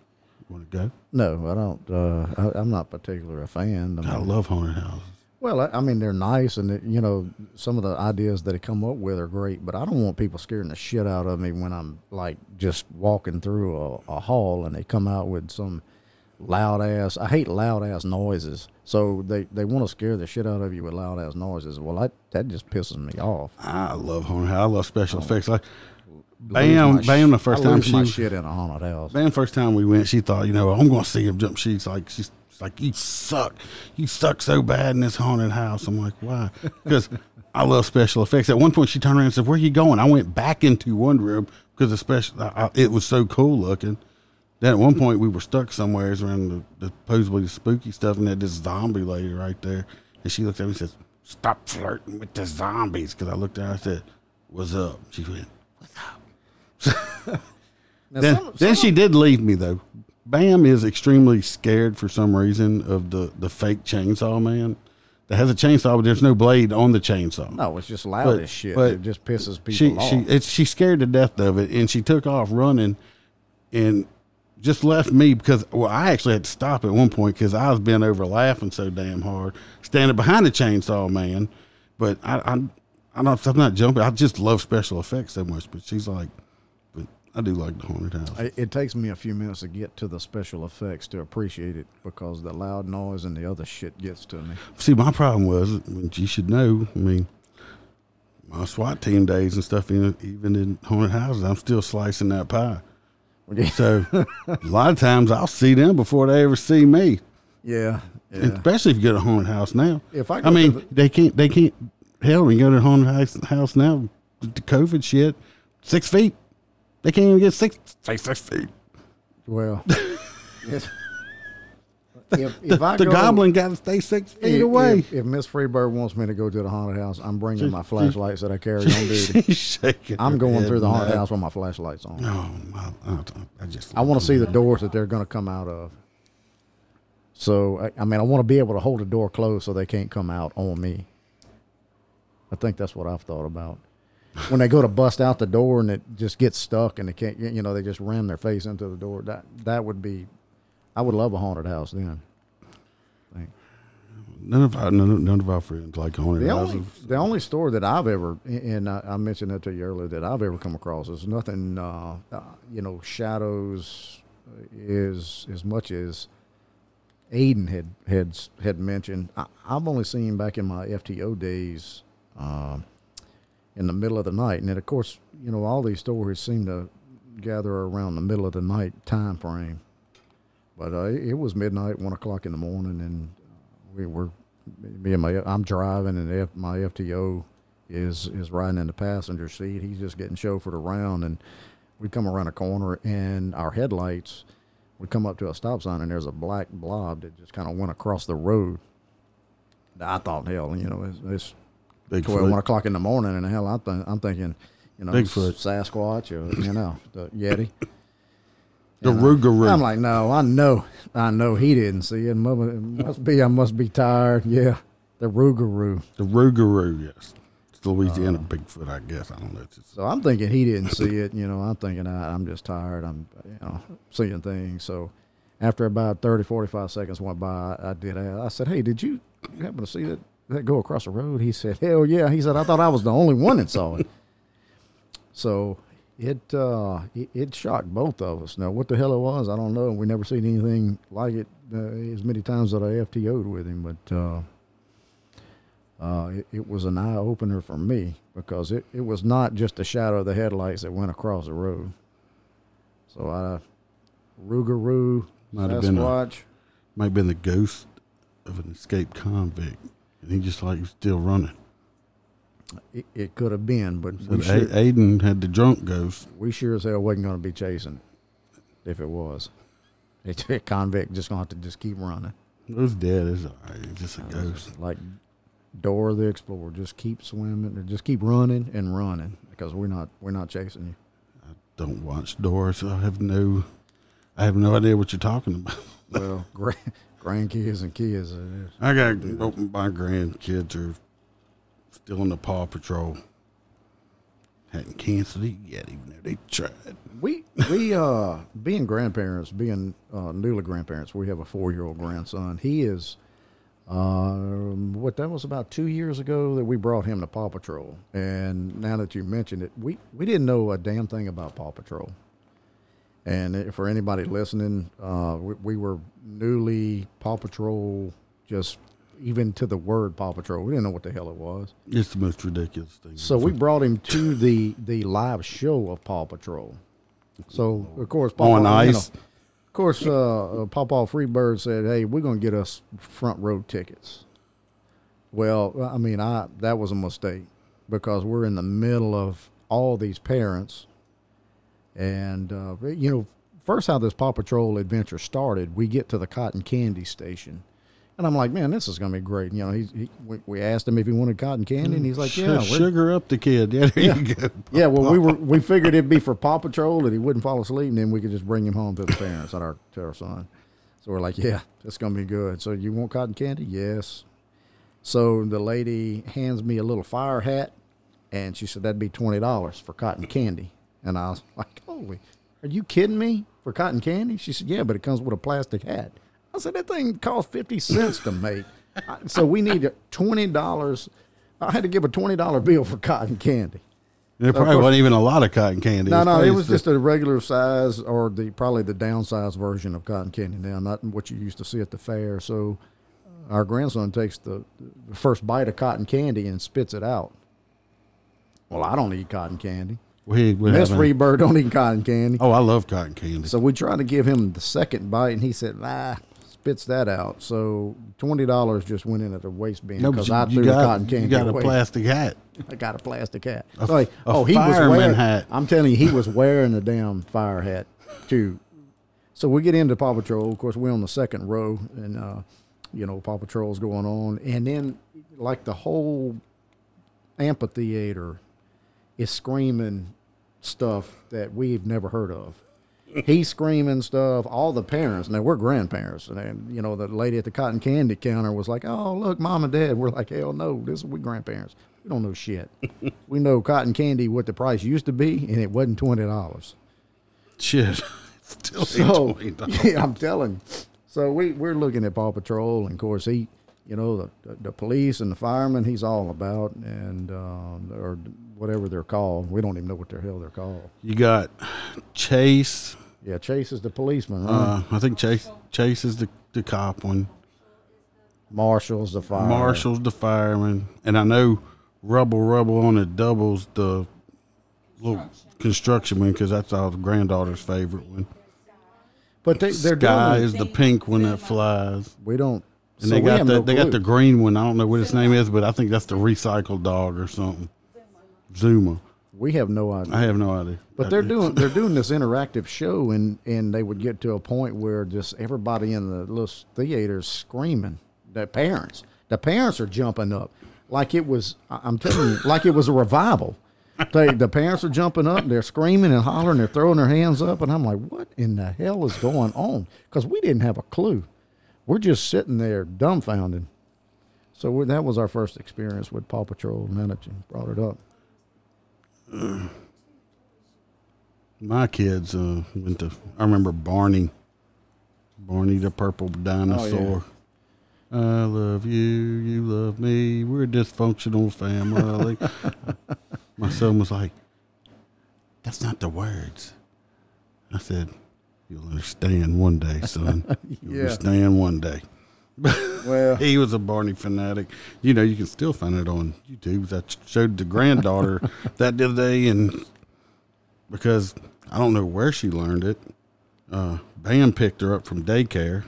want to go? No, I don't. Uh, I, I'm not particularly a fan. I, I mean, love haunted houses. Well, I, I mean, they're nice, and it, you know, some of the ideas that they come up with are great. But I don't want people scaring the shit out of me when I'm like just walking through a, a hall and they come out with some loud ass. I hate loud ass noises. So they, they want to scare the shit out of you with loud ass noises. Well, that that just pisses me off. I love haunted house. I love special effects. Like Bam, Bam. The first I time she my shit in a haunted house. Bam, first time we went, she thought, you know, I'm going to see him jump. She's like, she's like, you suck. You suck so bad in this haunted house. I'm like, why? <laughs> Because I love special effects. At one point, she turned around and said, where are you going? I went back into one room because the special, I, I- it was so cool looking. Then at one point, we were stuck somewhere around the, the supposedly the spooky stuff, and had this zombie lady right there. And she looked at me and says, stop flirting with the zombies. Because I looked at her and I said, what's up? She went, <laughs> Now, then, some- then some she did leave me though. Bam is extremely scared for some reason of the the fake chainsaw man that has a chainsaw, but there's no blade on the chainsaw. No, it's just loud But- as shit. but it just pisses people she off. she it's she's scared to death of it, and she took off running, and just left me because well, I actually had to stop at one point because I was bent over laughing so damn hard, standing behind the chainsaw man. But I I I don't I'm not jumping. I just love special effects so much. But she's like, I do like the haunted house. It, it takes me a few minutes to get to the special effects to appreciate it because the loud noise and the other shit gets to me. See, my problem was, you should know. I mean, my SWAT team days and stuff, even even in haunted houses, I'm still slicing that pie. <laughs> So a lot of times I'll see them before they ever see me. Yeah, yeah. Especially if you go to a haunted house now. If I I mean, the- they can't. They can't. Hell, when you go to a haunted house, house now, the COVID shit, six feet. They can't even get six. Say six feet. Well, <laughs> if, if I the go, goblin got to stay six feet if, away. If, if Miss Freebird wants me to go to the haunted house, I'm bringing my flashlights that I carry on <laughs> duty. She's shaking. I'm going through the haunted no. house with my flashlights on. Oh, my, I, I just. I want to see the doors that they're going to come out of. So I, I mean, I want to be able to hold the door closed so they can't come out on me. I think that's what I've thought about. When they go to bust out the door and it just gets stuck and they can't, you know, they just ram their face into the door. That that would be, I would love a haunted house then. None of our none, of- none of our friends like haunted The houses. only, the only store that I've ever, and I, I mentioned that to you earlier, that I've ever come across is nothing, uh, uh, you know, shadows is as much as Aiden had had had mentioned. I, I've only seen back in my FTO days, um, in the middle of the night, and then of course, you know, all these stories seem to gather around the middle of the night time frame. But uh, it, was midnight, one o'clock in the morning, and we were me and my I'm driving and F, my FTO is is riding in the passenger seat. He's just getting chauffeured around, and we come around a corner and our headlights would come up to a stop sign, and there's a black blob that just kind of went across the road. I thought, hell, you know, it's, it's 12, Bigfoot. one o'clock in the morning, and hell, I th- I'm thinking, you know, Bigfoot. Sasquatch, or you know, the Yeti. <laughs> The And I- Rougarou. I'm like, no, I know, I know he didn't see it. Must be, I must be tired. Yeah, the Rougarou. The Rougarou, yes. It's Louisiana Uh, Bigfoot, I guess. I don't know. So I'm thinking he didn't see it. You know, I'm thinking I, I'm just tired. I'm, you know, seeing things. So after about 30, 45 seconds went by, I, I did. ask- I said, hey, did you, you happen to see that, that go across the road? He said, hell yeah. He said, I thought I was the only one that saw it. <laughs> So it, uh, it, it shocked both of us. Now, what the hell it was, I don't know. We never seen anything like it uh, as many times that I FTO'd with him, but, uh, uh, it, it was an eye opener for me because it, it was not just the shadow of the headlights that went across the road. So I, Rougarou, Might have been a- might have been the ghost of an escaped convict. And he just like still running. It, it could have been, but So sure, Aiden had the drunk ghost. we sure as hell wasn't going to be chasing if it was. It's <laughs> a convict just going to have to just keep running. It was dead. It's all right. It's just a Uh, ghost. Like Dora the Explorer, just keep swimming, or just keep running and running because we're not we're not chasing you. I don't watch Doors. I have no, I have no idea what you're talking about. Well, <laughs> gra- grandkids and kids. I got my grandkids are still in the Paw Patrol. Hadn't canceled it yet, even though they tried. We we uh being grandparents, being uh, newly grandparents, we have a four year old grandson. He is um what that was about two years ago that we brought him to Paw Patrol. And now that you mentioned it, we we didn't know a damn thing about Paw Patrol. And for anybody listening, uh, we, we were newly Paw Patrol, just even to the word Paw Patrol, we didn't know what the hell it was. It's the most ridiculous thing. So we brought him to the the live show of Paw Patrol. So of course, Paw On Paw, you ice? know, of course, uh, uh, Paw Paw Freebird said, "Hey, we're gonna get us front row tickets." Well, I mean, I that was a mistake because we're in the middle of all these parents, and uh, you know, first how this Paw Patrol adventure started, we get to the cotton candy station. And I'm like, man, this is gonna be great. You know, he's, he, we, we asked him if he wanted cotton candy, and he's like, yeah, sugar up the kid. <laughs> Yeah, there you go. yeah, well, we were we figured it'd be for Paw Patrol that he wouldn't fall asleep, and then we could just bring him home to the parents at our to our son. So we're like, yeah, it's gonna be good. So you want cotton candy? Yes. So the lady hands me a little fire hat, and she said that'd be twenty dollars for cotton candy, and I was <laughs> like, holy, are you kidding me for cotton candy? She said, yeah, but it comes with a plastic hat. I said that thing costs fifty cents to make, I- so we need twenty dollars. I had to give a twenty dollar bill for cotton candy. There probably course- wasn't even a lot of cotton candy. No, no, it was just a regular size or the probably the downsized version of cotton candy now, not what you used to see at the fair. So uh, our grandson takes the, the first bite of cotton candy and spits it out. Well, I don't eat cotton candy. We, we Miss haven't- don't eat cotton candy. Oh, I love cotton candy. So we tried to give him the second bite, and he said, "Ah, spits that out." So twenty dollars just went in at the waste bin no, because you, I threw got, the cotton candy you got away. a plastic hat. I got a plastic hat. A So, like, oh, he was fireman wearing. hat. I'm telling you, he was wearing a damn fire hat too. So we get into Paw Patrol. Of course, we're on the second row, and uh, you know Paw Patrol's going on, and then like the whole amphitheater is screaming stuff that we've never heard of. He's screaming stuff. All the parents, now we're grandparents, and then, you know the lady at the cotton candy counter was like, "Oh, look, mom and dad." We're like, "Hell no, this is we grandparents. We don't know shit. <laughs> we know cotton candy what the price used to be, and it wasn't twenty dollars." Shit. <laughs> Still So $20. <laughs> yeah, I'm telling. So we we're looking at Paw Patrol, and of course he, you know, the the, the police and the firemen he's all about, and um, or whatever they're called. We don't even know what the hell they're called. You got Chase. Yeah, Chase is the policeman. Uh, I think Chase Chase is the, the cop one. Marshall's the fire. Marshall's the fireman, and I know Rubble Rubble on it doubles the little construction one because that's our granddaughter's favorite one. But they, they're Skye is the pink one that flies, We don't. and so they got the no they got the green one. I don't know what its name is, but I think that's the recycled dog or something. Zuma. We have no idea. I have no idea. But they're doing they're doing this interactive show, and and they would get to a point where just everybody in the little theater is screaming. The parents, the parents are jumping up like it was. I'm telling you, like it was a revival. They, the parents are jumping up, they're screaming and hollering, they're throwing their hands up, and I'm like, what in the hell is going on? Because we didn't have a clue. We're just sitting there dumbfounded. So we, that was our first experience with Paw Patrol. Now that you brought it up, <clears throat> My kids uh, went to. I remember Barney. Barney the purple dinosaur. I love you, you love me. We're a dysfunctional family. <laughs> My son was like, "That's not the words." I said, "You'll understand one day, son. <laughs> You'll Yeah. understand one day." <laughs> well, He was a Barney fanatic. You know, you can still find it on YouTube. I showed the granddaughter <laughs> that the other day, and because I don't know where she learned it, uh, Bam picked her up from daycare,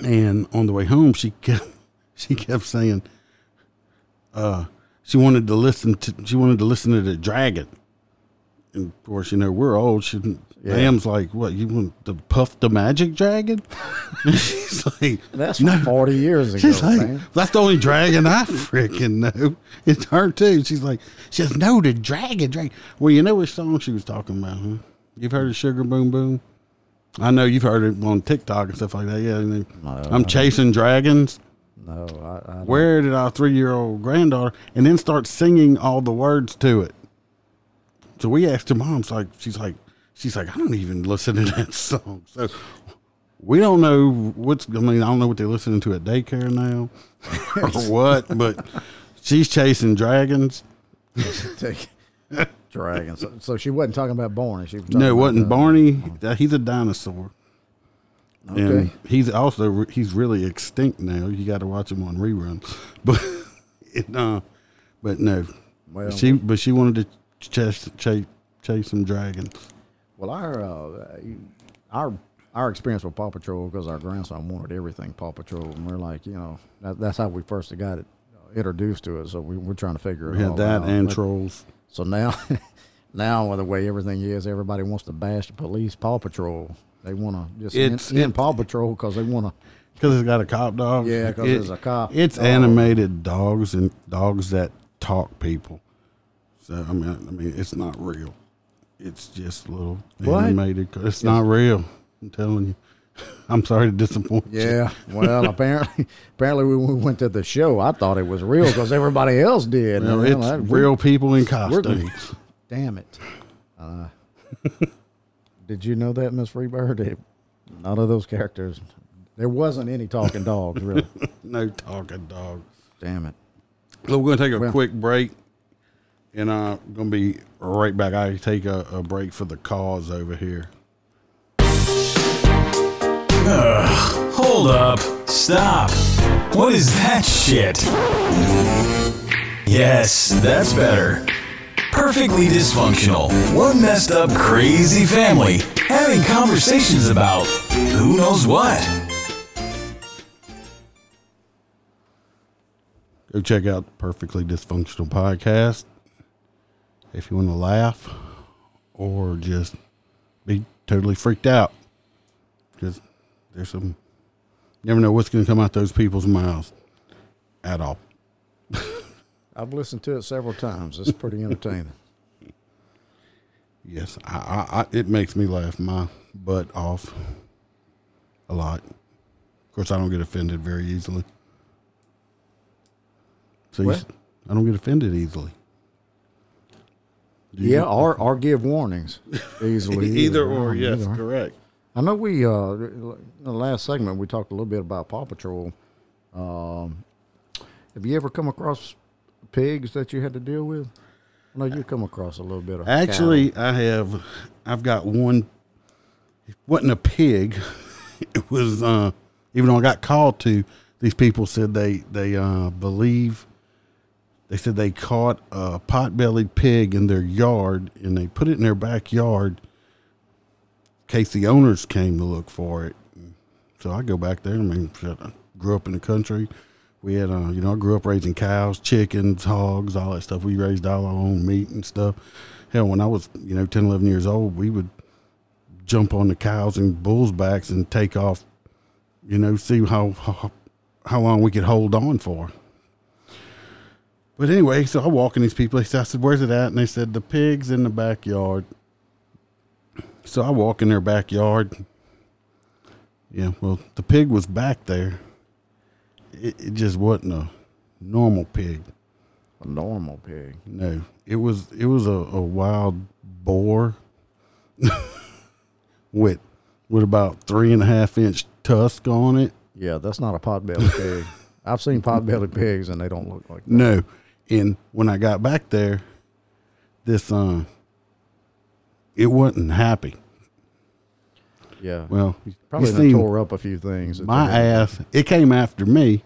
and on the way home, she kept <laughs> she kept saying, uh, she wanted to listen to she wanted to listen to the dragon. And of course, you know we're old. She, Yeah. Bam's like, "What you want to puff the magic dragon?" <laughs> She's like, that's no. forty years ago, She's like, man. that's the only dragon I freaking know. It's her too. She's like, she says, no, the dragon, dragon. Well, you know which song she was talking about, huh? You've heard of Sugar Boom Boom? I know you've heard it on TikTok and stuff like that. Yeah, then, No, I'm chasing dragons. No, I, I Where did our three year old granddaughter and then start singing all the words to it? So we asked her mom, like she's like she's like, I don't even listen to that <laughs> song. So we don't know what's I mean, I don't know what they're listening to at daycare now <laughs> or <laughs> what, but she's chasing dragons. dragons. So, so she wasn't talking about Barney. She was No, it wasn't uh, Barney. Uh, He's a dinosaur. Okay. And he's also he's really extinct now. You got to watch him on reruns. But it, uh, but no, Well- she but she wanted to chase chase, chase some dragons. Well, our uh, our our experience with Paw Patrol because our grandson wanted everything Paw Patrol, and we're like, you know, that, that's how we first got it introduced to us. So we, we're trying to figure it We all had that out. and But- trolls. So now, <laughs> now with the way everything is, everybody wants to bash the police, Paw Patrol. They want to just It's- end, end it- Paw Patrol because they want to. Because it's got a cop dog. Yeah, 'cause It- there's a cop It's dog. animated dogs and dogs that talk people. So I mean, I mean, it's not real. It's just a little What? animated. It's not real. I'm telling you. <laughs> I'm sorry to disappoint you. Yeah, well, <laughs> apparently, apparently when we went to the show, I thought it was real because everybody else did. Well, it's that- we- real people in costumes. Damn it! Uh, <laughs> did you know that, Miss Freebird? None of those characters. There wasn't any talking dogs, really. no talking dogs. Damn it! So we're gonna take a Well- quick break, and I'm gonna be right back. I take a, a break for the cause over here. Hold up. Stop. What is that shit? Yes, that's better. Perfectly dysfunctional. One messed up, crazy family having conversations about who knows what. Go check out the Perfectly Dysfunctional podcast if you want to laugh or just be totally freaked out. Because there's some, you never know what's going to come out those people's mouths at all. <laughs> I've listened to it several times. It's pretty entertaining. <laughs> Yes, I, I, I, it makes me laugh my butt off a lot. Of course, I don't get offended very easily. So you, I don't get offended easily. Yeah, or or give warnings easily. <laughs> either or, Yeah, yes, either correct. I know we uh in the last segment we talked a little bit about Paw Patrol. Um, have you ever come across pigs that you had to deal with? I know you come across a little bit of Actually, I have. I've got one. It wasn't a pig. <laughs> It was. Uh, even though I got called to, these people said they they uh, believe. They said they caught a pot-bellied pig in their yard, and they put it in their backyard. In case the owners came to look for it. So I go back there. I mean, I grew up in the country. We had, uh, you know, I grew up raising cows, chickens, hogs, all that stuff. We raised all our own meat and stuff. Hell, when I was, you know, 10, 11 years old, we would jump on the cows and bulls' backs and take off, you know, see how, how, how long we could hold on for. But anyway, so I walk in these people. They I said, where's it at? And they said, the pig's in the backyard. So I walk in their backyard. Yeah, well, the pig was back there. It, it just wasn't a normal pig. a normal pig. No, it was it was a, a wild boar <laughs> with with about three and a half inch tusk on it. Yeah, that's not a pot-bellied pig. <laughs> I've seen pot-bellied pigs and they don't look like that. No, and when I got back there, this uh, it wasn't happy. Yeah, Well, probably done seen tore up a few things. my ass. It came after me.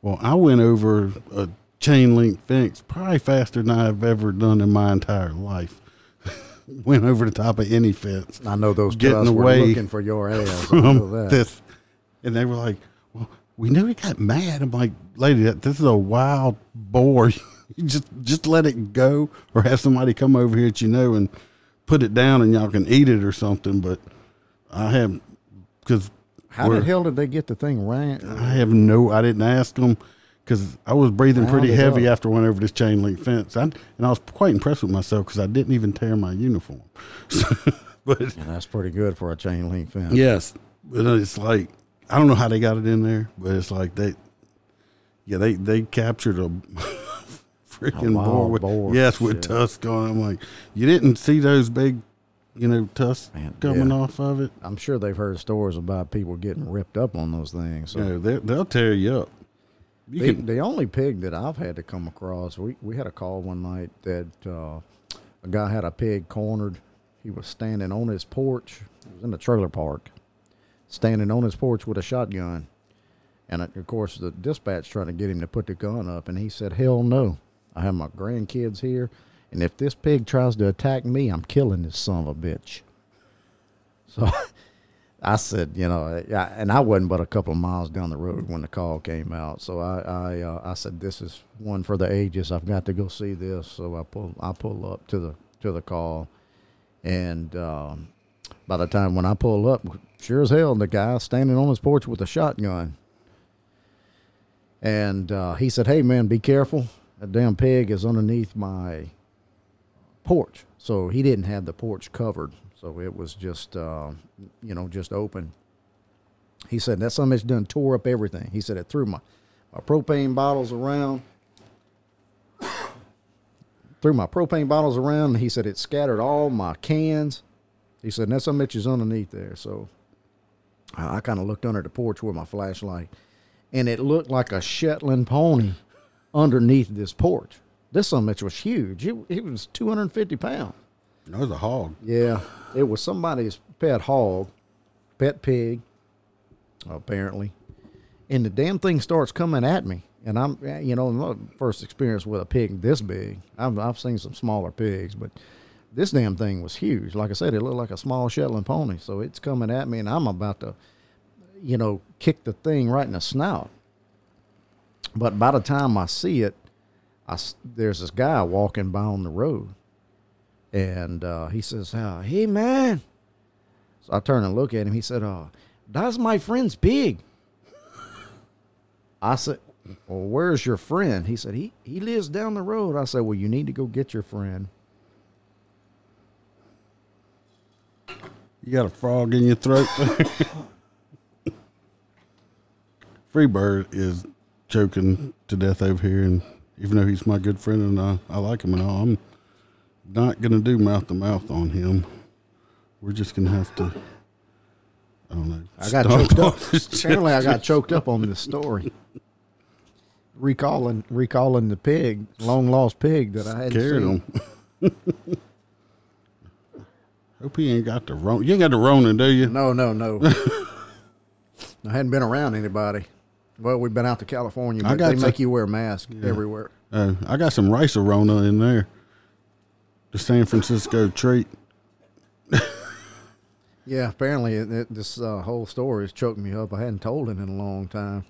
Well, I went over a chain link fence probably faster than I've ever done in my entire life. <laughs> went over the top of any fence. I know those getting were away looking for your ass. <laughs> From that. this. And they were like, well, we knew he got mad. I'm like, lady, this is a wild boar. <laughs> just just let it go or have somebody come over here that you know and put it down and y'all can eat it or something. But I have, because How the hell did they get the thing ran? I have no, I didn't ask them because I was breathing pretty heavy up. after I went over this chain link fence. I, and I was quite impressed with myself because I didn't even tear my uniform. <laughs> but And that's pretty good for a chain link fence. Yes, but it's like I don't know how they got it in there, but it's like they Yeah, they they captured a <laughs> freaking wild boar with boar, yes with shit. tusks on. I'm like, you didn't see those big, you know, tusks Man, coming yeah. off of it. I'm sure they've heard stories about people getting ripped up on those things. So know, they, they'll tear you up. You the, can, the only pig that I've had to come across, we, we had a call one night that uh, a guy had a pig cornered. He was standing on his porch. It was in the trailer park, standing on his porch with a shotgun. And of course, the dispatch trying to get him to put the gun up, and he said, "Hell no! I have my grandkids here, and if this pig tries to attack me, I'm killing this son of a bitch." So <laughs> I said, you know, and I wasn't but a couple of miles down the road when the call came out. So I, I, uh, I said, this is one for the ages. I've got to go see this. So I pull, I pull up to the to the call, and um, by the time when I pull up, sure as hell, the guy standing on his porch with a shotgun. And uh, he said, "Hey man, be careful. That damn pig is underneath my porch." So he didn't have the porch covered, so it was just, uh, you know, just open. He said that some bitch done tore up everything. He said it threw my, my propane bottles around, threw my propane bottles around. He said it scattered all my cans. He said that bitch is underneath there. So I kind of looked under the porch with my flashlight, and it looked like a Shetland pony underneath this porch. This some bitch was huge. It, it was 250 pounds. that was a hog. Yeah, it was somebody's pet hog, pet pig, apparently. And the damn thing starts coming at me. And I'm, eh, you know, my first experience with a pig this big. I've, I've seen some smaller pigs, but this damn thing was huge. Like I said, it looked like a small Shetland pony. So it's coming at me, and I'm about to, you know, kick the thing right in the snout. But by the time I see it, I there's this guy walking by on the road and uh, he says, uh, "Hey man," so I turn and look at him. He said, "Uh, that's my friend's pig." I said, "Well, where's your friend?" He said, "He he lives down the road." I said, "Well, you need to go get your friend." You got a frog in your throat. <laughs> Freebird is choking to death over here, and even though he's my good friend and I, I like him and all, I'm not gonna do mouth to mouth on him. We're just gonna have to. I don't know. I got choked up. Apparently, I got choked up on this story. Recalling, recalling the pig, long lost pig that I had Carried seen. him. <laughs> Hope he ain't got the Rona. You ain't got the Rona, do you? No, no, no. <laughs> I hadn't been around anybody. Well, we've been out to California, I got they to- make you wear a mask everywhere. Uh, I got some rice Rona in there. The San Francisco treat. Yeah, apparently it, it- this uh, whole story has choked me up. I hadn't told it in a long time.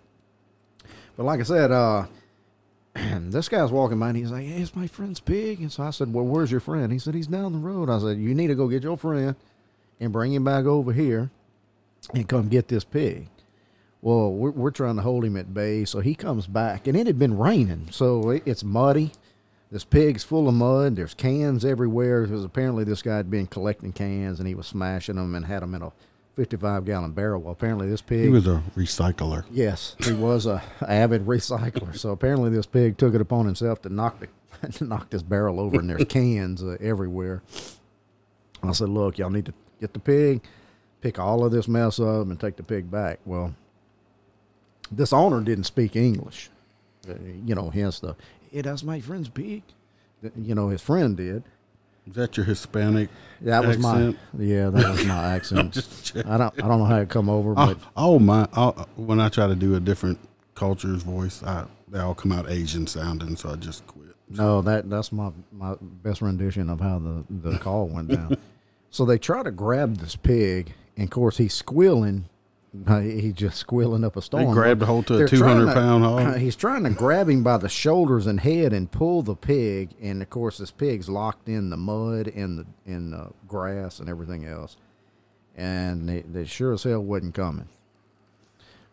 But like I said, uh, <clears throat> this guy's walking by and he's like, "Hey, it's my friend's pig." And so I said, "Well, where's your friend?" He said, "He's down the road." I said, "You need to go get your friend and bring him back over here and come get this pig." Well, we're, we're trying to hold him at bay, so he comes back, and it had been raining, so it, it's muddy. This pig's full of mud. There's cans everywhere because apparently this guy had been collecting cans and he was smashing them and had them in a 55 gallon barrel. Well, apparently this pig. He was a recycler. Yes, he was a <laughs> avid recycler. So apparently this pig took it upon himself to knock the <laughs> to knock this barrel over, and there's cans uh, everywhere. I said, "Look, y'all need to get the pig, pick all of this mess up, and take the pig back." Well, this owner didn't speak English, uh, you know. Hence the, it that's my friend's pig." You know, his friend did. Is that your Hispanic? That was accent? my yeah, that was my <laughs> accent. I don't I don't know how it come over, Oh, but oh my! Oh, when I try to do a different culture's voice, I, they all come out Asian sounding, so I just quit. No, that that's my my best rendition of how the the call went down. <laughs> so they try to grab this pig, and of course he's squealing. Uh, He's just squealing up a storm. He grabbed a hold to a They're trying 200 pound hog? <clears throat> He's trying to grab him by the shoulders and head and pull the pig, and of course this pig's locked in the mud and the in the grass and everything else, and they, they sure as hell wasn't coming.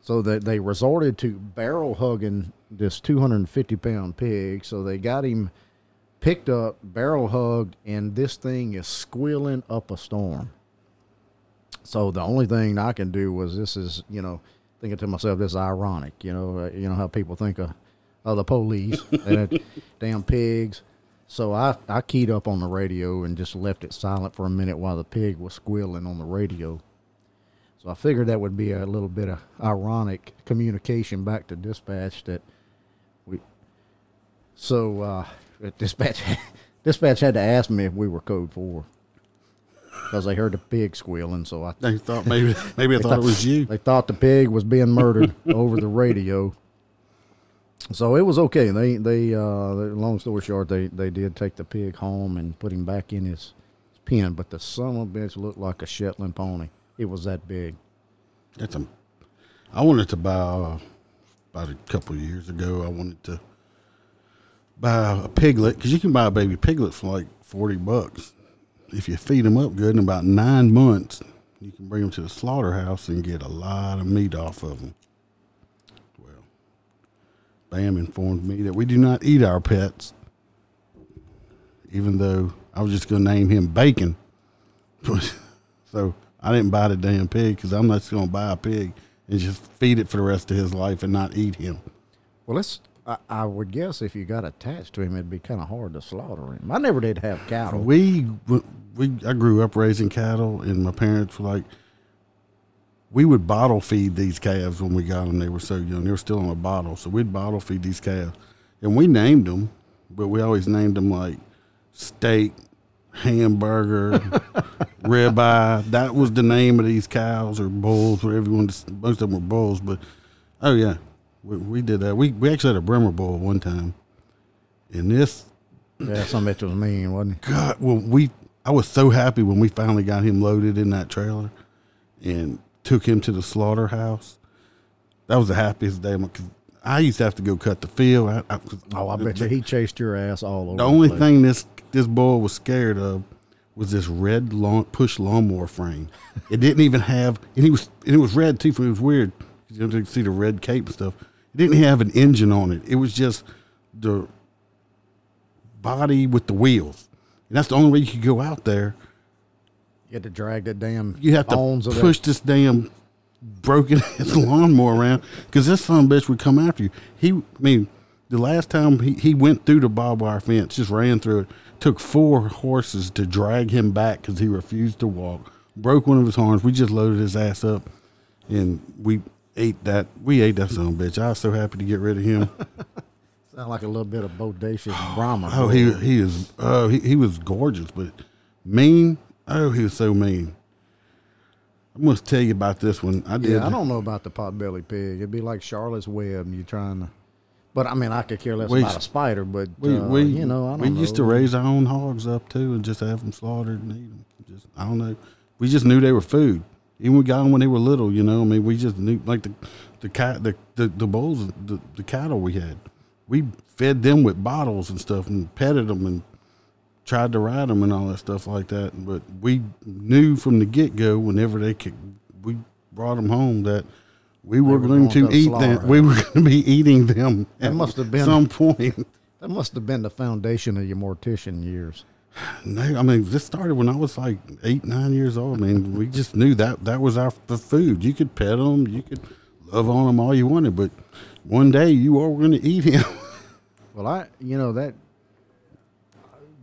So they, they resorted to barrel hugging this 250 pound pig. So they got him picked up, barrel hugged, and this thing is squealing up a storm. So the only thing I can do was this is, you know, thinking to myself, this is ironic. You know, uh, you know how people think a of the police. <laughs> and damn pigs. So I, I keyed up on the radio and just left it silent for a minute while the pig was squealing on the radio. So I figured that would be a little bit of ironic communication back to dispatch that we. So uh, dispatch <laughs> dispatch had to ask me if we were code four because they heard the pig squealing. So I They thought maybe <laughs> maybe I thought it was you. they thought the pig was being murdered <laughs> over the radio. So it was okay. They they uh long story short, they they did take the pig home and put him back in his pen, but the son of a bitch looked like a Shetland pony. It was that big. That's a. I wanted to buy uh, about a couple of years ago. I wanted to buy a piglet because you can buy a baby piglet for like forty bucks if you feed them up good. In about nine months, you can bring them to the slaughterhouse and get a lot of meat off of them. Well, Bam informed me that we do not eat our pets, even though I was just going to name him Bacon. <laughs> so I didn't buy the damn pig because I'm not going to buy a pig and just feed it for the rest of his life and not eat him. Well, let's. I, I would guess if you got attached to him, it'd be kind of hard to slaughter him. I never did have cattle. We we I grew up raising cattle, and my parents were like, we would bottle feed these calves when we got them. They were so young; they were still in a bottle, so we'd bottle feed these calves, and we named them, but we always named them like steak, hamburger, <laughs> ribeye. That was the name of these cows or bulls, whatever you want. To, most of them were bulls, but oh yeah, we, we did that. We we actually had a Brahma bull one time, and this yeah, some bitch was mean, wasn't he? God, well, we I was so happy when we finally got him loaded in that trailer and took him to the slaughterhouse. That was the happiest day because I used to have to go cut the field. I, I, Oh, I bet you he chased your ass all over. The only place. thing this this boy was scared of was this red lawn, push lawnmower frame. It didn't even have, and he was and it was red too. It was weird. You know, to see the red cape and stuff. It didn't have an engine on it. It was just the body with the wheels. And that's the only way you could go out there. you had to drag that damn You have to push this damn broken <laughs> ass lawnmower around because this son of a bitch would come after you. He, I mean, the last time he, he went through the barbed wire fence, just ran through it, took four horses to drag him back because he refused to walk. Broke one of his horns. We just loaded his ass up, and we ate that. We ate that son of a bitch. I was so happy to get rid of him. <laughs> Sound like a little bit of bodacious Brahma. oh, he he is. Oh, he he was gorgeous, but mean. Oh, he was so mean. I must tell you about this one. I did. Yeah, I don't know about the potbelly pig. It'd be like Charlotte's Web. and You trying to, but I mean, I could care less We- about a spider. But We, uh, we you know, I don't we know. used to raise our own hogs up too, and just have them slaughtered and eat them. Just I don't know. We just knew they were food. Even we got them when they were little. You know, I mean, we just knew like the the cat the the, the bulls the, the cattle we had. We fed them with bottles and stuff and petted them and tried to ride them and all that stuff like that. But we knew from the get go whenever they could, we brought them home that. We were, were going going to eat them. We were going to be eating them. That at must have been- some point. That must have been the foundation of your mortician years. No, I mean this started when I was like eight, nine years old. I mean, we just knew that that was our the food. You could pet them, you could love on them all you wanted, but one day you are going to eat him. <laughs> Well, I, you know, that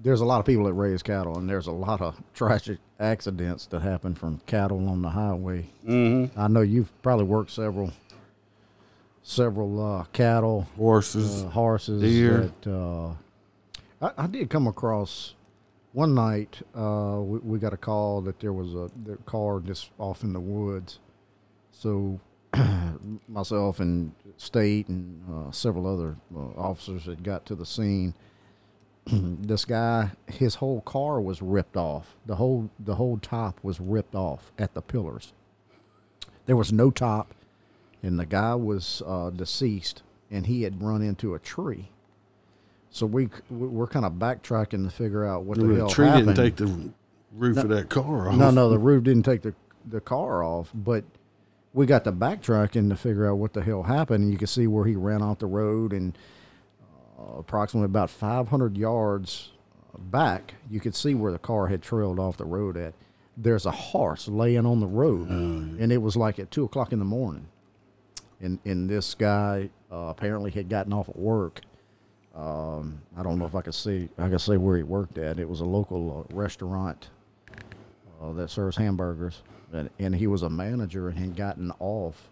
there's a lot of people that raise cattle, and there's a lot of <laughs> tragic accidents that happen from cattle on the highway. Mm-hmm. I know you've probably worked several, several uh, cattle, Horses, uh, horses. deer. That, uh, I, I did come across one night. Uh, we, we got a call that there was a the car just off in the woods. So <clears throat> myself and state and uh, several other uh, officers had got to the scene. <clears throat> this guy, his whole car was ripped off. The whole the whole top was ripped off at the pillars. There was no top, and the guy was uh, deceased, and he had run into a tree. So we we're kind of backtracking to figure out what the, the hell tree happened. didn't take the roof of that car off. No, no, the roof didn't take the the car off, but we got the backtracking to figure out what the hell happened. And you can see where he ran off the road, and uh, approximately about 500 yards back, you could see where the car had trailed off the road at. There's a horse laying on the road, and it was like at two o'clock in the morning. and and this guy uh, apparently had gotten off at work. Um, I don't know if I could see I could say where he worked at. It was a local uh, restaurant uh, that serves hamburgers, and, and he was a manager and had gotten off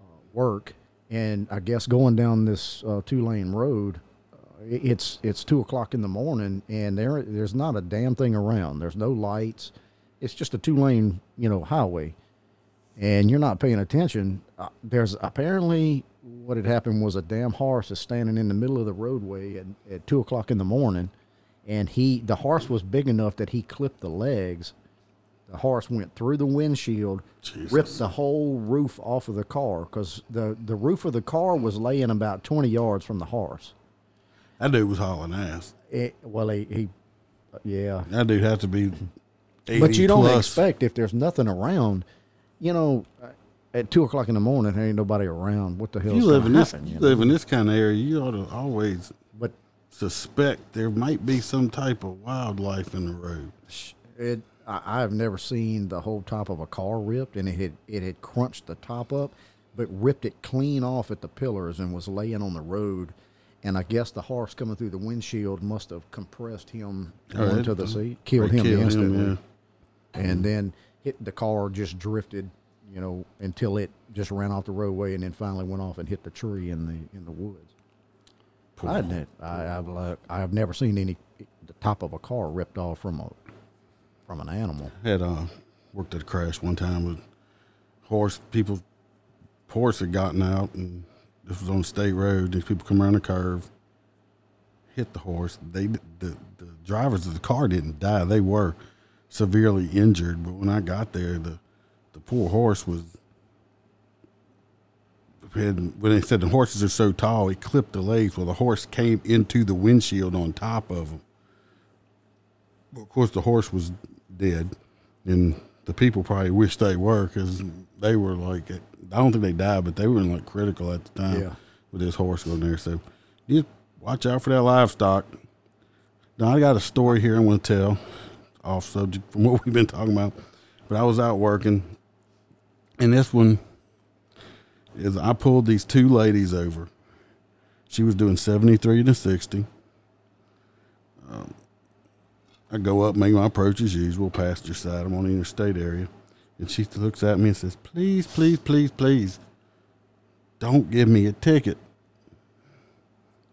uh, work, and I guess going down this uh, two lane road, uh, it's it's two o'clock in the morning, and there there's not a damn thing around. There's no lights. It's just a two lane you know highway, and you're not paying attention. Uh, there's apparently what had happened was a damn horse is standing in the middle of the roadway at, at two o'clock in the morning, and he the horse was big enough that he clipped the legs. The horse went through the windshield, ripped the whole roof off of the car because the the roof of the car was laying about twenty yards from the horse. That dude was hauling ass. It, well, he, he yeah, That dude had to be. 80 but you don't plus. expect if there's nothing around, you know, at two o'clock in the morning, there ain't nobody around. What the hell? You live in this, you live in this kind of area, you ought to always but suspect there might be some type of wildlife in the road. it. I, I've never seen the whole top of a car ripped, and it had it had crunched the top up, but ripped it clean off at the pillars and was laying on the road. And I guess the horse coming through the windshield must have compressed him Oh, onto the seat, killed him killed instantly. yeah. and then hit the car just drifted you know until it just ran off the roadway and then finally went off and hit the tree in the in the woods I, hadn't- I I've like I've never seen any the top of a car ripped off from a from an animal had uh, worked at a crash one time with horse people. Horse had gotten out, and this was on state road. These people come around the curve, hit the horse. They the the drivers of the car didn't die; they were severely injured. But when I got there, the the poor horse was. Had, when they said the horses are so tall, he clipped the legs. Well, the horse came into the windshield on top of him. Well, of course, the horse was dead, and the people probably wish they were because they were like, I don't think they died, but they were in like critical at the time Yeah. with this horse going there. So, just watch out for that livestock. Now, I got a story here I want to tell, off subject from <laughs> what we've been talking about, but I was out working, and this one is I pulled these two ladies over. She was doing 73 to 60. Um, I go up, make my approach as usual, passenger side. I'm on the interstate area. And she looks at me and says, Please, please, please, please, don't give me a ticket.